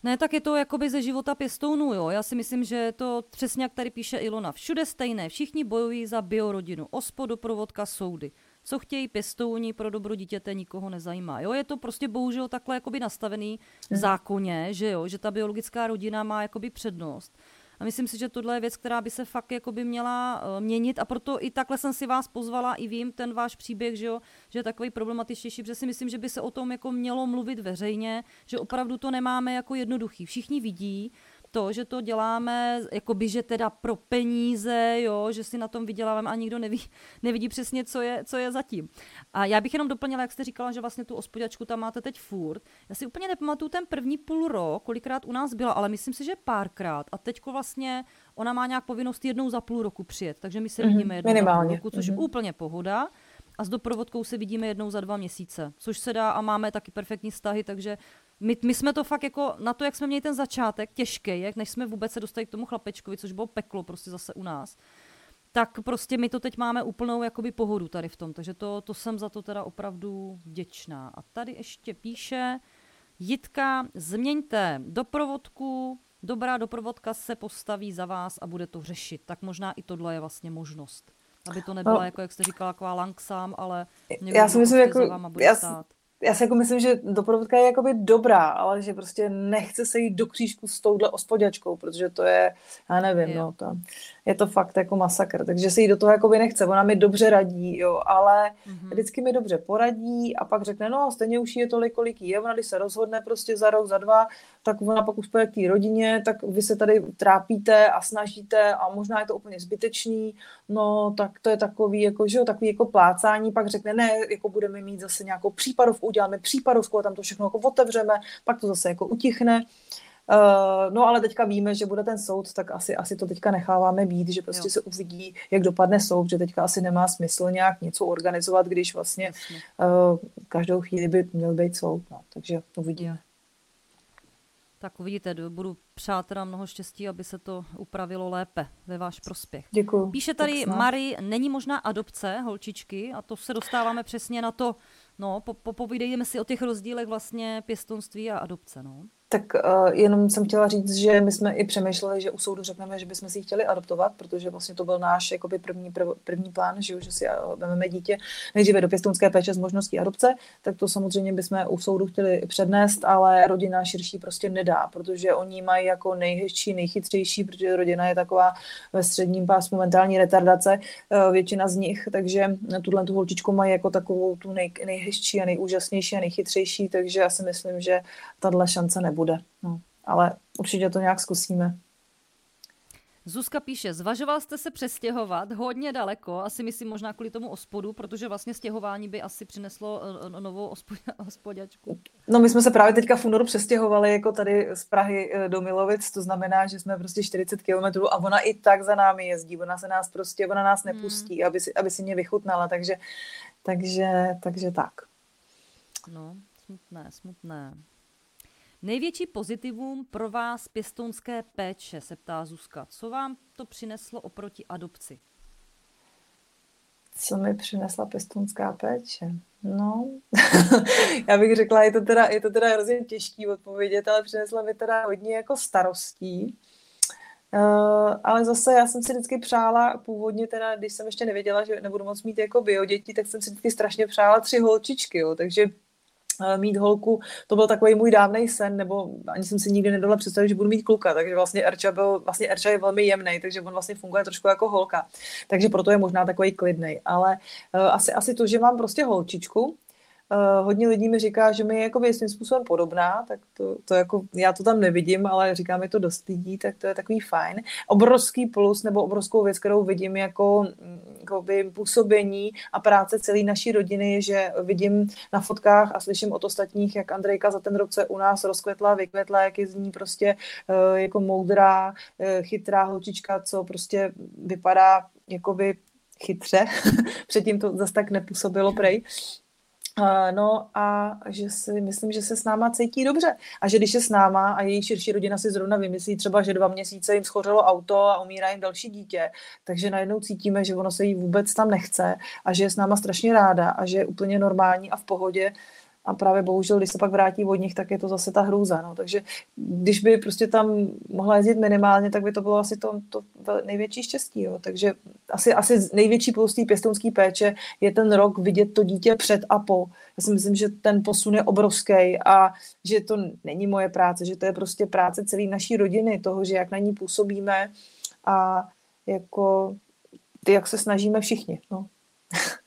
Ne, tak je to jakoby ze života pěstounů, jo. Já si myslím, že to přesně jak tady píše Ilona. Všude stejné, všichni bojují za biorodinu. Ospo, doprovodka, soudy. Co chtějí pěstouni pro dobro dítěte, nikoho nezajímá. Jo, je to prostě bohužel takhle jakoby nastavený v mhm. zákoně, že jo, že ta biologická rodina má jakoby přednost. A myslím si, že tohle je věc, která by se fakt jakoby měla uh, měnit a proto i takhle jsem si vás pozvala i vím ten váš příběh, že, jo, že je takový problematičtější, protože si myslím, že by se o tom jako mělo mluvit veřejně, že opravdu to nemáme jako jednoduchý. Všichni vidí, to, že to děláme, jakoby, že teda pro peníze, jo, že si na tom vyděláváme a nikdo neví, nevidí přesně, co je, co je zatím. A já bych jenom doplnila, jak jste říkala, že vlastně tu ospodačku tam máte teď furt. Já si úplně nepamatuju ten první půl rok, kolikrát u nás byla, ale myslím si, že párkrát. A teď vlastně ona má nějak povinnost jednou za půl roku přijet, takže my se mm-hmm, vidíme jednou minimálně. za půl roku, což mm-hmm. úplně pohoda a s doprovodkou se vidíme jednou za dva měsíce, což se dá a máme taky perfektní vztahy, takže my, my jsme to fakt jako na to, jak jsme měli ten začátek těžký, jak než jsme vůbec se dostali k tomu chlapečkovi, což bylo peklo prostě zase u nás, tak prostě my to teď máme úplnou jakoby pohodu tady v tom, takže to, to jsem za to teda opravdu vděčná. A tady ještě píše Jitka, změňte doprovodku, dobrá doprovodka se postaví za vás a bude to řešit. Tak možná i tohle je vlastně možnost. Aby to nebyla, no, jako jak jste říkala, taková langsám, ale já si myslím, jako, já, stát já si jako myslím, že doprovodka je jakoby dobrá, ale že prostě nechce se jít do křížku s touhle ospoděčkou, protože to je, já nevím, je. no, to, je to fakt jako masakr, takže se jí do toho jakoby nechce, ona mi dobře radí, jo, ale mm-hmm. vždycky mi dobře poradí a pak řekne, no stejně už je tolik, kolik je, ona když se rozhodne prostě za rok, za dva, tak ona pak už k té rodině, tak vy se tady trápíte a snažíte a možná je to úplně zbytečný, no tak to je takový, jako, že jo, takový jako plácání, pak řekne, ne, jako budeme mít zase nějakou případovku, uděláme případovku a tam to všechno jako otevřeme, pak to zase jako utichne. Uh, no ale teďka víme, že bude ten soud, tak asi, asi to teďka necháváme být, že prostě jo. se uvidí, jak dopadne soud, že teďka asi nemá smysl nějak něco organizovat, když vlastně uh, každou chvíli by měl být soud, no, takže uvidíme. Tak uvidíte, budu přát teda mnoho štěstí, aby se to upravilo lépe ve váš prospěch. Děkuji. Píše tady Mary, není možná adopce holčičky a to se dostáváme přesně na to, no, po, povídejme si o těch rozdílech vlastně pěstonství a adopce, no. Tak uh, jenom jsem chtěla říct, že my jsme i přemýšleli, že u soudu řekneme, že bychom si ji chtěli adoptovat, protože vlastně to byl náš jakoby první, prv, první plán, že, že si vezmeme dítě nejdříve do pěstounské péče s možností adopce, tak to samozřejmě bychom u soudu chtěli přednést, ale rodina širší prostě nedá, protože oni mají jako nejhezčí, nejchytřejší, protože rodina je taková ve středním pásmu mentální retardace, uh, většina z nich, takže tuhle tu holčičku mají jako takovou tu nej, nejhezčí a nejúžasnější a nejchytřejší, takže já si myslím, že tahle šance nebude bude. No, ale určitě to nějak zkusíme. Zuzka píše, zvažoval jste se přestěhovat hodně daleko, asi myslím možná kvůli tomu ospodu, protože vlastně stěhování by asi přineslo eh, novou ospodačku. No my jsme se právě teďka v únoru přestěhovali jako tady z Prahy eh, do Milovic, to znamená, že jsme prostě 40 kilometrů a ona i tak za námi jezdí, ona se nás prostě, ona nás hmm. nepustí, hmm. aby, si, aby si mě vychutnala, takže, takže, takže tak. No, smutné, smutné. Největší pozitivum pro vás pěstounské péče, se ptá Zuzka. Co vám to přineslo oproti adopci? Co mi přinesla pěstounská péče? No, já bych řekla, je to teda, je to teda hrozně těžký odpovědět, ale přinesla mi teda hodně jako starostí. Uh, ale zase já jsem si vždycky přála, původně teda, když jsem ještě nevěděla, že nebudu moc mít jako bio děti, tak jsem si vždycky strašně přála tři holčičky, jo. takže mít holku, to byl takový můj dávný sen, nebo ani jsem si nikdy nedala představit, že budu mít kluka, takže vlastně Erča byl, vlastně Erča je velmi jemný, takže on vlastně funguje trošku jako holka, takže proto je možná takový klidný, ale uh, asi, asi to, že mám prostě holčičku, Uh, hodně lidí mi říká, že mi je jako svým způsobem podobná, tak to, to jako, já to tam nevidím, ale říká mi to dost lidí, tak to je takový fajn. Obrovský plus nebo obrovskou věc, kterou vidím jako, jako by působení a práce celé naší rodiny že vidím na fotkách a slyším od ostatních, jak Andrejka za ten rok se u nás rozkvetla, vykvetla, jak je z ní prostě uh, jako moudrá, uh, chytrá holčička, co prostě vypadá jakoby chytře. Předtím to zase tak nepůsobilo prej. No a že si myslím, že se s náma cítí dobře. A že když je s náma a její širší rodina si zrovna vymyslí třeba, že dva měsíce jim schořelo auto a umírá jim další dítě, takže najednou cítíme, že ono se jí vůbec tam nechce a že je s náma strašně ráda a že je úplně normální a v pohodě a právě bohužel, když se pak vrátí od nich, tak je to zase ta hrůza. No. Takže když by prostě tam mohla jezdit minimálně, tak by to bylo asi to, to největší štěstí. Jo. Takže asi, asi největší plus té pěstounské péče je ten rok vidět to dítě před a po. Já si myslím, že ten posun je obrovský a že to není moje práce, že to je prostě práce celé naší rodiny, toho, že jak na ní působíme a jako jak se snažíme všichni. No.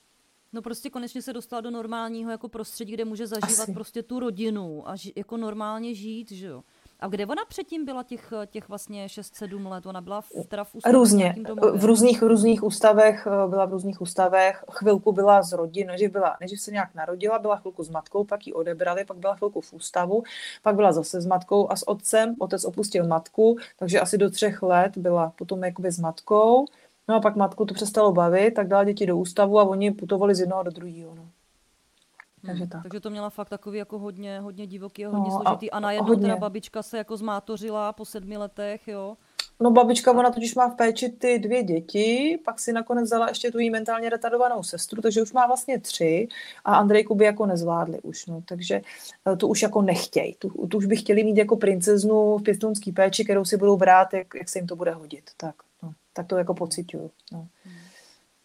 No prostě konečně se dostala do normálního jako prostředí, kde může zažívat Asi. prostě tu rodinu a ži, jako normálně žít, že jo. A kde ona předtím byla těch, těch vlastně 6-7 let? Ona byla v, teda v ústavě? Různě. V různých, různých ústavech, eh, byla v různých ústavech. Chvilku byla z rodiny, než byla, než se nějak narodila, byla chvilku s matkou, pak ji odebrali, pak byla chvilku v ústavu, pak byla zase s matkou a s otcem. Otec opustil matku, takže asi do třech let byla potom jakoby s matkou No a pak matku to přestalo bavit, tak dala děti do ústavu a oni putovali z jednoho do druhého. No. Takže, hmm, tak. takže to měla fakt takový jako hodně, hodně divoký a hodně no, složitý. A, a najednou hodně. teda babička se jako zmátořila po sedmi letech, jo? No babička, ona totiž má v péči ty dvě děti, pak si nakonec vzala ještě tu jí mentálně retardovanou sestru, takže už má vlastně tři a Andrejku by jako nezvládli už, no, takže eh, to už jako nechtějí. Tu, tu už by chtěli mít jako princeznu v pěstounské péči, kterou si budou brát, jak, jak se jim to bude hodit. Tak tak to jako pocituju. No. Hmm.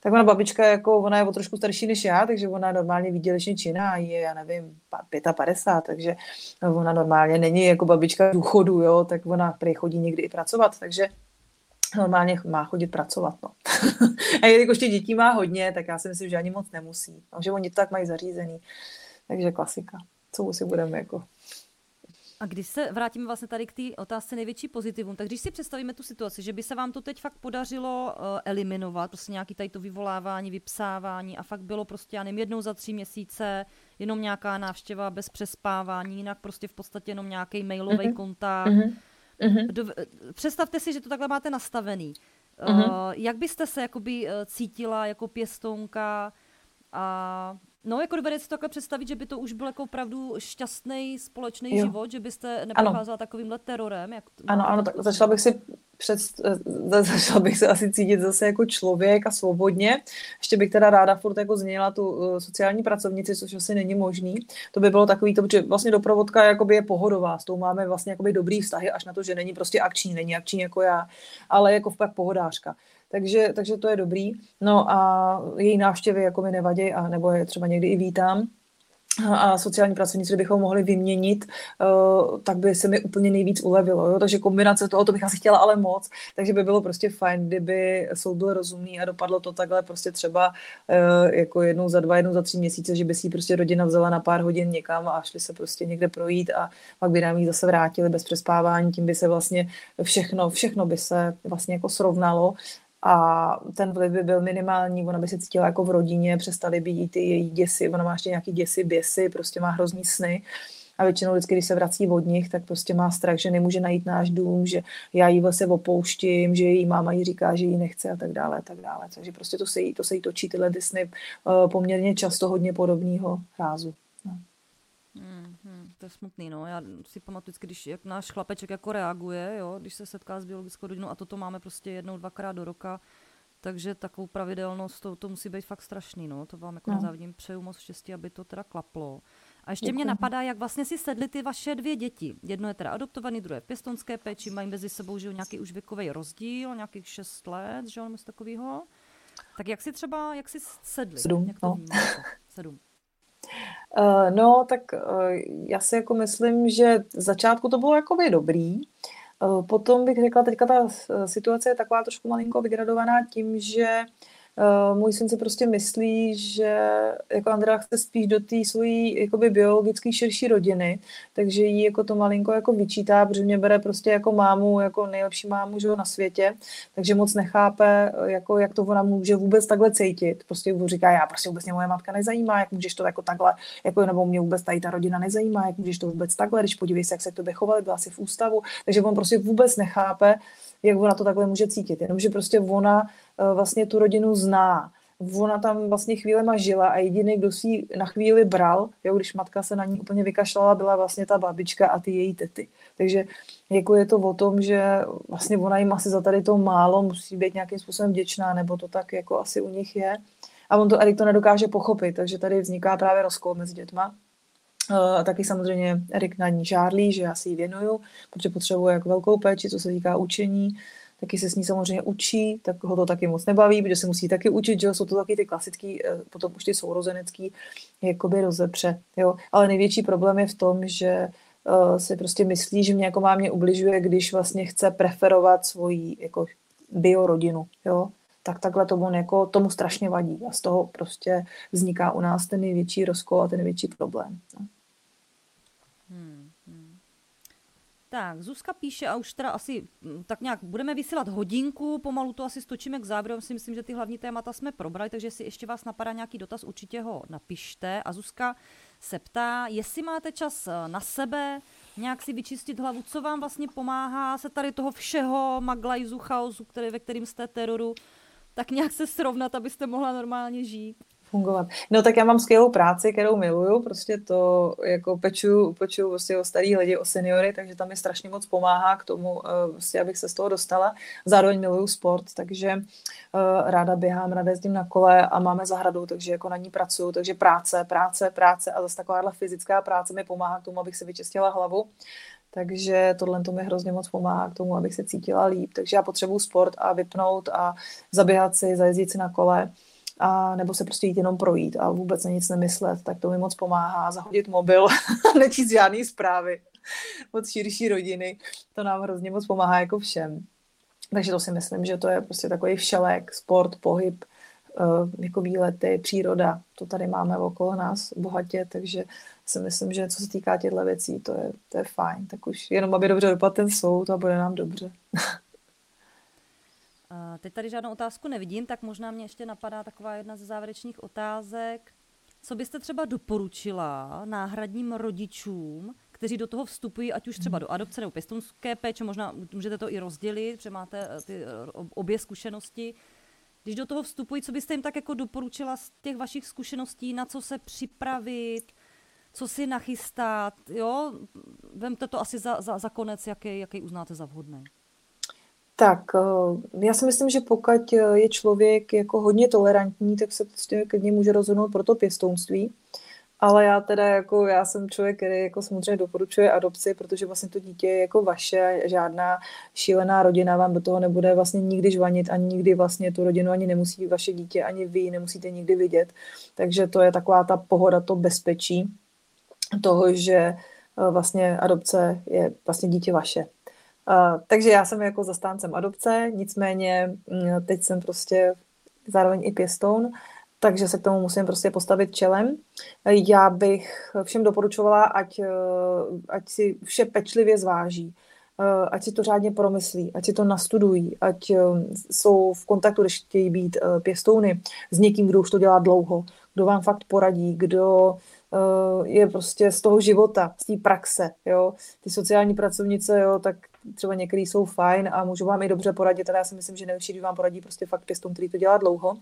Tak ona babička, jako, ona je o trošku starší než já, takže ona normálně výdělečně činná, je, já nevím, 55, takže ona normálně není jako babička důchodu, jo, tak ona prý chodí někdy i pracovat, takže normálně má chodit pracovat. No. a jelikož těch dětí má hodně, tak já si myslím, že ani moc nemusí. No, že oni to tak mají zařízený. Takže klasika. Co si budeme jako a když se vrátíme vlastně tady k té otázce největší pozitivum, tak když si představíme tu situaci, že by se vám to teď fakt podařilo uh, eliminovat, prostě nějaký tady to vyvolávání, vypsávání a fakt bylo prostě, já nevím, jednou za tři měsíce, jenom nějaká návštěva bez přespávání, jinak prostě v podstatě jenom nějaký mailový mm-hmm. kontakt. Mm-hmm. Do, představte si, že to takhle máte nastavený. Mm-hmm. Uh, jak byste se jakoby cítila jako pěstounka a No, jako dovedete si to takhle představit, že by to už byl jako opravdu šťastný společný jo. život, že byste neprocházela takovýmhle terorem? Jak to, ano, ano, tak začala bych si před, eh, začala bych se asi cítit zase jako člověk a svobodně. Ještě bych teda ráda furt jako změnila tu uh, sociální pracovnici, což asi není možný. To by bylo takový to, že vlastně doprovodka jakoby je pohodová, s tou máme vlastně jakoby dobrý vztahy, až na to, že není prostě akční, není akční jako já, ale jako fakt pohodářka. Takže, takže to je dobrý. No a její návštěvy jako mi nevadí, a nebo je třeba někdy i vítám a sociální pracovníci bychom mohli vyměnit, uh, tak by se mi úplně nejvíc ulevilo. Jo? Takže kombinace toho, to bych asi chtěla ale moc, takže by bylo prostě fajn, kdyby soud byl rozumný a dopadlo to takhle prostě třeba uh, jako jednou za dva, jednou za tři měsíce, že by si prostě rodina vzala na pár hodin někam a šli se prostě někde projít a pak by nám ji zase vrátili bez přespávání, tím by se vlastně všechno, všechno by se vlastně jako srovnalo a ten vliv by byl minimální, ona by se cítila jako v rodině, přestaly by jí ty její děsy, ona má ještě nějaký děsy, běsy, prostě má hrozný sny a většinou vždycky, když se vrací od nich, tak prostě má strach, že nemůže najít náš dům, že já jí vlastně opouštím, že její máma jí říká, že jí nechce a tak dále, a tak dále. Takže prostě to se jí, to se jí točí tyhle sny uh, poměrně často hodně podobného rázu. No. Hmm, to je smutný, no. Já si pamatuju, když jak náš chlapeček jako reaguje, jo, když se setká s biologickou rodinou a toto máme prostě jednou, dvakrát do roka, takže takovou pravidelnost, to, to musí být fakt strašný, no. To vám jako no. nezávidím, přeju moc štěstí, aby to teda klaplo. A ještě Děkuji. mě napadá, jak vlastně si sedly ty vaše dvě děti. Jedno je teda adoptovaný, druhé pěstonské péči, mají mezi sebou že nějaký už věkový rozdíl, nějakých šest let, že jo, něco takového. Tak jak si třeba, jak si sedli? Sedm, jak to no. Sedm. Uh, no, tak uh, já si jako myslím, že začátku to bylo jakoby dobrý. Uh, potom bych řekla, teďka ta situace je taková trošku malinko vygradovaná tím, že Uh, můj syn si prostě myslí, že jako Andrea chce spíš do té svojí jakoby biologické širší rodiny, takže jí jako to malinko jako vyčítá, protože mě bere prostě jako mámu, jako nejlepší mámu že na světě, takže moc nechápe, jako jak to ona může vůbec takhle cítit. Prostě říká, já prostě vůbec mě moje matka nezajímá, jak můžeš to jako takhle, jako nebo mě vůbec tady ta rodina nezajímá, jak můžeš to vůbec takhle, když podívej se, jak se k tobě chovali, byla si v ústavu, takže on prostě vůbec nechápe, jak ona to takhle může cítit. Jenomže prostě ona eh, vlastně tu rodinu zná. Ona tam vlastně chvílema žila a jediný, kdo si ji na chvíli bral, jo, když matka se na ní úplně vykašlala, byla vlastně ta babička a ty její tety. Takže jako je to o tom, že vlastně ona jim asi za tady to málo musí být nějakým způsobem vděčná, nebo to tak jako asi u nich je. A on to Erik to nedokáže pochopit, takže tady vzniká právě rozkol mezi dětma. Eh, a taky samozřejmě Erik na ní žárlí, že já si ji věnuju, protože potřebuje jako velkou péči, co se týká učení. Taky se s ní samozřejmě učí, tak ho to taky moc nebaví, protože se musí taky učit, že jsou to taky ty klasický, eh, potom už ty sourozenecký, jakoby rozepře. Jo? Ale největší problém je v tom, že uh, si prostě myslí, že mě jako mámě ubližuje, když vlastně chce preferovat svoji jako biorodinu. Jo? tak takhle to on jako, tomu strašně vadí a z toho prostě vzniká u nás ten největší rozkol a ten největší problém. No. Hmm. Tak, Zuzka píše a už teda asi mm, tak nějak budeme vysílat hodinku, pomalu to asi stočíme k závěru, si myslím, že ty hlavní témata jsme probrali, takže si ještě vás napadá nějaký dotaz, určitě ho napište. A Zuzka se ptá, jestli máte čas eh, na sebe, nějak si vyčistit hlavu, co vám vlastně pomáhá se tady toho všeho maglajzu, chaosu, který, ve kterým jste teroru, tak nějak se srovnat, abyste mohla normálně žít fungovat. No tak já mám skvělou práci, kterou miluju, prostě to jako peču, peču prostě o starý lidi, o seniory, takže tam mi strašně moc pomáhá k tomu, eh, prostě, abych se z toho dostala. Zároveň miluju sport, takže uh, ráda běhám, ráda jezdím na kole a máme zahradu, takže jako na ní pracuju, takže práce, práce, práce a zase takováhle fyzická práce mi pomáhá k tomu, abych si vyčistila hlavu. Takže tohle to mi hrozně moc pomáhá k tomu, abych se cítila líp. Takže já potřebuji sport a vypnout a zaběhat si, zajezdit si na kole a nebo se prostě jít jenom projít a vůbec na nic nemyslet, tak to mi moc pomáhá. Zahodit mobil, nečíst žádný zprávy od širší rodiny, to nám hrozně moc pomáhá jako všem. Takže to si myslím, že to je prostě takový všelek, sport, pohyb, eh, jako výlety, příroda, to tady máme okolo nás bohatě, takže si myslím, že co se týká těchto věcí, to je, to je fajn. Tak už jenom, aby dobře dopadl ten soud a bude nám dobře. Teď tady žádnou otázku nevidím, tak možná mě ještě napadá taková jedna ze závěrečných otázek. Co byste třeba doporučila náhradním rodičům, kteří do toho vstupují, ať už třeba do adopce nebo pěstounské péče, možná můžete to i rozdělit, protože máte eh, ty eh, obě zkušenosti. když do toho vstupují, co byste jim tak jako doporučila z těch vašich zkušeností, na co se připravit, co si nachystat, jo? Vemte to asi za, za, za konec, jaký, jaký uznáte za vhodný. Tak, eh, já si myslím, že pokud je člověk jako hodně tolerantní, tak se prostě k může rozhodnout pro to pěstounství. Ale já teda jako, já jsem člověk, který jako samozřejmě doporučuje adopci, protože vlastně to dítě je jako vaše, žádná šílená rodina vám do toho nebude vlastně nikdy žvanit, ani nikdy vlastně tu rodinu ani nemusí vaše dítě, ani vy nemusíte nikdy vidět. Takže to je taková ta pohoda, to bezpečí toho, že eh, vlastně adopce je vlastně dítě vaše. Uh, takže já jsem jako zastáncem adopce, nicméně mm, teď jsem prostě zároveň i pěstoun takže se k tomu musím prostě postavit čelem. Já bych všem doporučovala, ať, eh, ať si vše pečlivě zváží, eh, ať si to řádně promyslí, ať si to nastudují, ať eh, jsou v kontaktu, když chtějí být pěstouny s někým, kdo už to dělá dlouho, kdo vám fakt poradí, kdo je prostě z toho života, z té praxe, jo. Ty sociální pracovnice, jo, tak třeba některý jsou fajn a můžou vám i dobře poradit, ale já si myslím, že nejlepší, když vám poradí prostě fakt pěstoun, který to dělá dlouho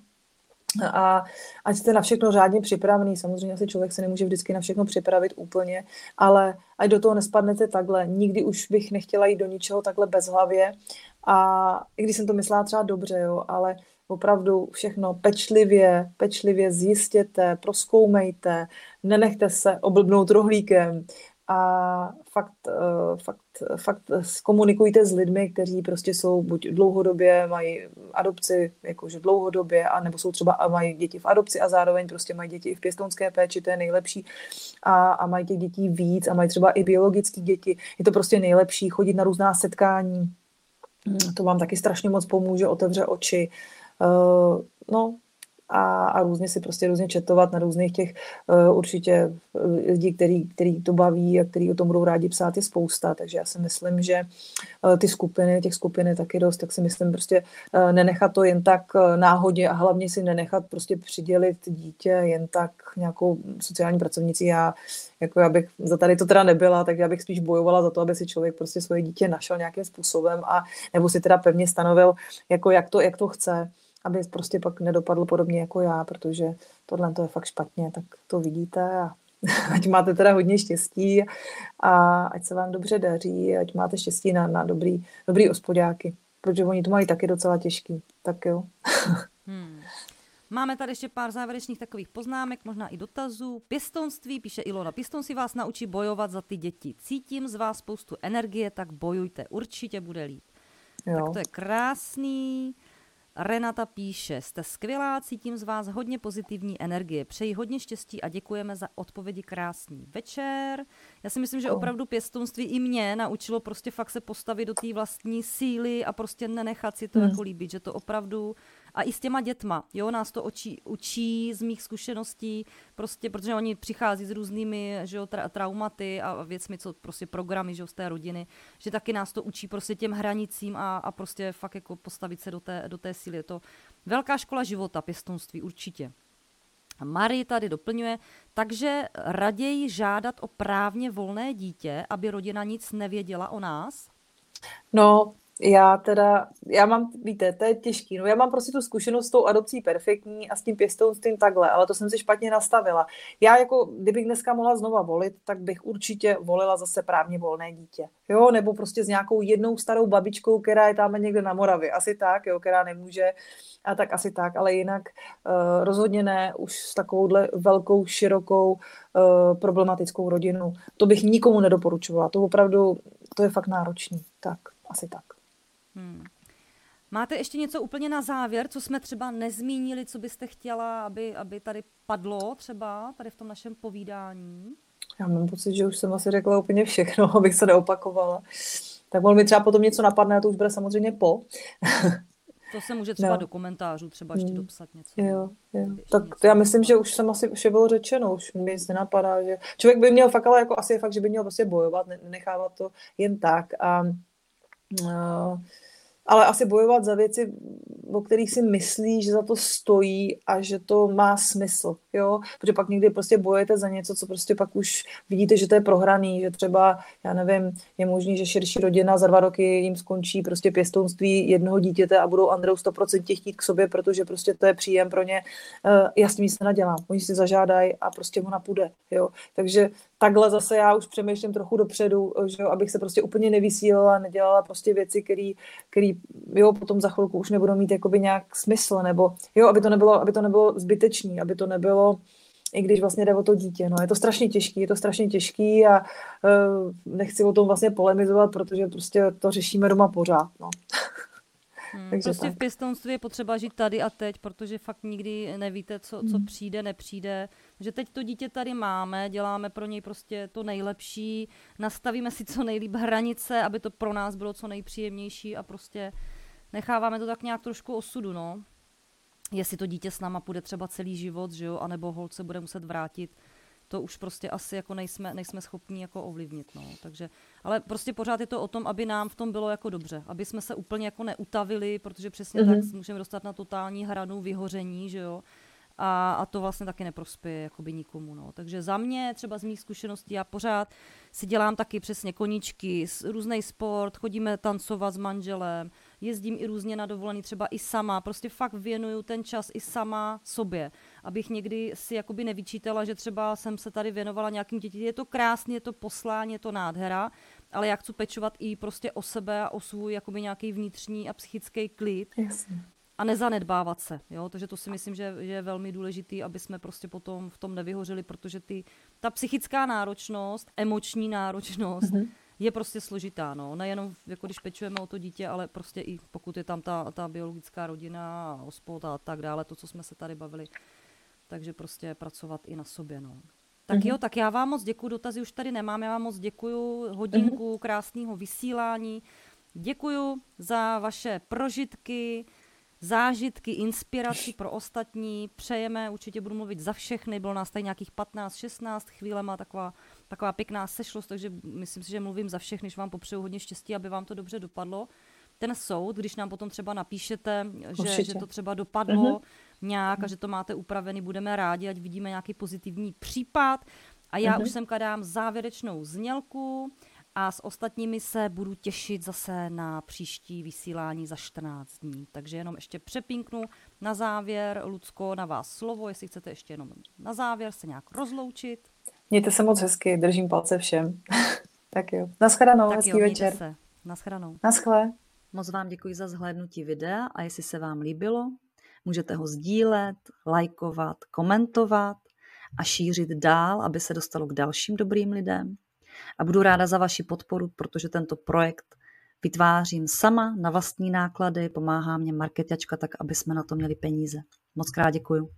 a ať jste na všechno řádně připravený. Samozřejmě asi člověk se nemůže vždycky na všechno připravit úplně, ale ať do toho nespadnete takhle. Nikdy už bych nechtěla jít do ničeho takhle bez hlavě. A i když jsem to myslela třeba dobře, jo, ale opravdu všechno pečlivě, pečlivě zjistěte, proskoumejte, nenechte se oblbnout rohlíkem, a fakt, eh, fakt, fakt komunikujte s lidmi, kteří prostě jsou buď dlouhodobě, mají adopci jakože dlouhodobě, anebo jsou třeba a mají děti v adopci a zároveň prostě mají děti i v pěstounské péči, to je nejlepší a, a mají těch dětí víc a mají třeba i biologické děti. Je to prostě nejlepší chodit na různá setkání, to vám taky strašně moc pomůže, otevře oči. Uh, no, a, a různě si prostě různě četovat na různých těch uh, určitě eh, lidí, který, který to baví a který o tom budou rádi psát je spousta, takže já si myslím, že uh, ty skupiny, těch skupin je taky dost, tak si myslím prostě uh, nenechat to jen tak uh, náhodě a hlavně si nenechat prostě přidělit dítě jen tak nějakou sociální pracovnici. Já jako já bych za tady to teda nebyla, tak já bych spíš bojovala za to, aby si člověk prostě svoje dítě našel nějakým způsobem a nebo si teda pevně stanovil, jako jak to, jak to chce aby prostě pak nedopadl podobně jako já, protože tohle to je fakt špatně, tak to vidíte a ať máte teda hodně štěstí a ať se vám dobře daří, ať máte štěstí na, na dobrý, dobrý ospodáky, protože oni to mají taky docela těžký. Tak jo. hmm. Máme tady ještě pár závěrečných takových poznámek, možná i dotazů. Pěstonství, píše Ilona, pěstonství vás naučí bojovat za ty děti. Cítím z vás spoustu energie, tak bojujte, určitě bude líp. Jo. Tak to je krásný. Renata píše, jste skvělá, cítím z vás hodně pozitivní energie. Přeji hodně štěstí a děkujeme za odpovědi krásný večer. Já si myslím, že opravdu pěstounství i mě naučilo prostě fakt se postavit do té vlastní síly a prostě nenechat si to hmm. jako líbit, že to opravdu a i s těma dětma, jo, nás to učí, učí z mých zkušeností, prostě, protože oni přichází s různými, že jo, tra- traumaty a věcmi, co prostě programy, že jo, z té rodiny, že taky nás to učí prostě těm hranicím a, a prostě fakt jako postavit se do té, do té síly. Je to velká škola života, pěstonství, určitě. A Marie tady doplňuje, takže raději žádat o právně volné dítě, aby rodina nic nevěděla o nás? No, já teda, já mám, víte, to je těžký, no já mám prostě tu zkušenost s tou adopcí perfektní a s tím pěstounstvím takhle, ale to jsem si špatně nastavila. Já jako, kdybych dneska mohla znova volit, tak bych určitě volila zase právně volné dítě, jo, nebo prostě s nějakou jednou starou babičkou, která je tam někde na Moravě, asi tak, jo, která nemůže, a tak asi tak, ale jinak uh, rozhodně ne už s takovouhle velkou, širokou, uh, problematickou rodinu. To bych nikomu nedoporučovala, to opravdu, to je fakt náročný, tak, asi tak. Hmm. Máte ještě něco úplně na závěr, co jsme třeba nezmínili, co byste chtěla, aby, aby tady padlo třeba tady v tom našem povídání? Já mám pocit, že už jsem asi řekla úplně všechno, abych se neopakovala. Tak mohl mi třeba potom něco napadne, a to už bude samozřejmě po. To se může třeba no. do komentářů třeba ještě hmm. dopsat něco. Jo, jo. Tak něco já myslím, že už jsem asi vše bylo řečeno, už mi nenapadá, že člověk by měl fakt, ale jako asi je fakt, že by měl prostě bojovat, nechávat to jen tak a ale asi bojovat za věci, o kterých si myslí, že za to stojí a že to má smysl, jo, protože pak někdy prostě bojujete za něco, co prostě pak už vidíte, že to je prohraný, že třeba, já nevím, je možný, že širší rodina za dva roky jim skončí prostě pěstounství jednoho dítěte a budou Andreu 100% chtít k sobě, protože prostě to je příjem pro ně. Uh, já s tím nic nenadělám, oni si zažádají a prostě ona půjde, jo, takže takhle zase já už přemýšlím trochu dopředu, že jo, abych se prostě úplně nevysílala, nedělala prostě věci, které jo, potom za chvilku už nebudou mít jakoby nějak smysl, nebo jo, aby to nebylo, aby to nebylo zbytečný, aby to nebylo, i když vlastně jde o to dítě. No, je to strašně těžký, je to strašně těžký a uh, nechci o tom vlastně polemizovat, protože prostě to řešíme doma pořád. No. Hmm, Takže prostě tak. v pěstounství je potřeba žít tady a teď, protože fakt nikdy nevíte, co, co hmm. přijde, nepřijde. Že teď to dítě tady máme, děláme pro něj prostě to nejlepší, nastavíme si co nejlíp hranice, aby to pro nás bylo co nejpříjemnější a prostě necháváme to tak nějak trošku osudu, no. Jestli to dítě s náma půjde třeba celý život, že jo, anebo holce bude muset vrátit, to už prostě asi jako nejsme, nejsme schopni jako ovlivnit, no. Takže, ale prostě pořád je to o tom, aby nám v tom bylo jako dobře, aby jsme se úplně jako neutavili, protože přesně mm-hmm. tak můžeme dostat na totální hranu vyhoření, že jo, a, a to vlastně taky neprospěje jakoby nikomu. No. Takže za mě, třeba z mých zkušeností, já pořád si dělám taky přesně koničky, různý sport, chodíme tancovat s manželem, jezdím i různě na dovolený, třeba i sama, prostě fakt věnuju ten čas i sama sobě, abych někdy si jakoby nevyčítala, že třeba jsem se tady věnovala nějakým dětí. Je to krásně, je to poslání, je to nádhera, ale já chci pečovat i prostě o sebe a o svůj jakoby nějaký vnitřní a psychický klid. Jasně a nezanedbávat se. Jo? Takže to si myslím, že, že je velmi důležité, aby jsme prostě potom v tom nevyhořili, protože ty, ta psychická náročnost, emoční náročnost mm-hmm. je prostě složitá. No. Nejenom jako když pečujeme o to dítě, ale prostě i pokud je tam ta, ta biologická rodina a ospod a tak dále, to, co jsme se tady bavili. Takže prostě pracovat i na sobě. No. Tak mm-hmm. jo, tak já vám moc děkuji, dotazy už tady nemám, já vám moc děkuji, hodinku mm-hmm. krásného vysílání. Děkuji za vaše prožitky, zážitky, inspiraci pro ostatní. Přejeme, určitě budu mluvit za všechny, bylo nás tady nějakých 15-16 chvílema, taková, taková pěkná sešlost, takže myslím si, že mluvím za všechny, že vám popřeju hodně štěstí, aby vám to dobře dopadlo. Ten soud, když nám potom třeba napíšete, že, že to třeba dopadlo uh-huh. nějak a že to máte upravený, budeme rádi, ať vidíme nějaký pozitivní případ. A já uh-huh. už sem dám závěrečnou znělku a s ostatními se budu těšit zase na příští vysílání za 14 dní. Takže jenom ještě přepinknu na závěr, Lucko, na vás slovo, jestli chcete ještě jenom na závěr se nějak rozloučit. Mějte se moc hezky, držím palce všem. tak jo, naschledanou, tak hezký jo, večer. Se. Naschledanou. Naschle. Moc vám děkuji za zhlédnutí videa a jestli se vám líbilo, můžete ho sdílet, lajkovat, komentovat a šířit dál, aby se dostalo k dalším dobrým lidem a budu ráda za vaši podporu, protože tento projekt vytvářím sama na vlastní náklady, pomáhá mě marketačka tak, aby jsme na to měli peníze. Moc krát děkuju.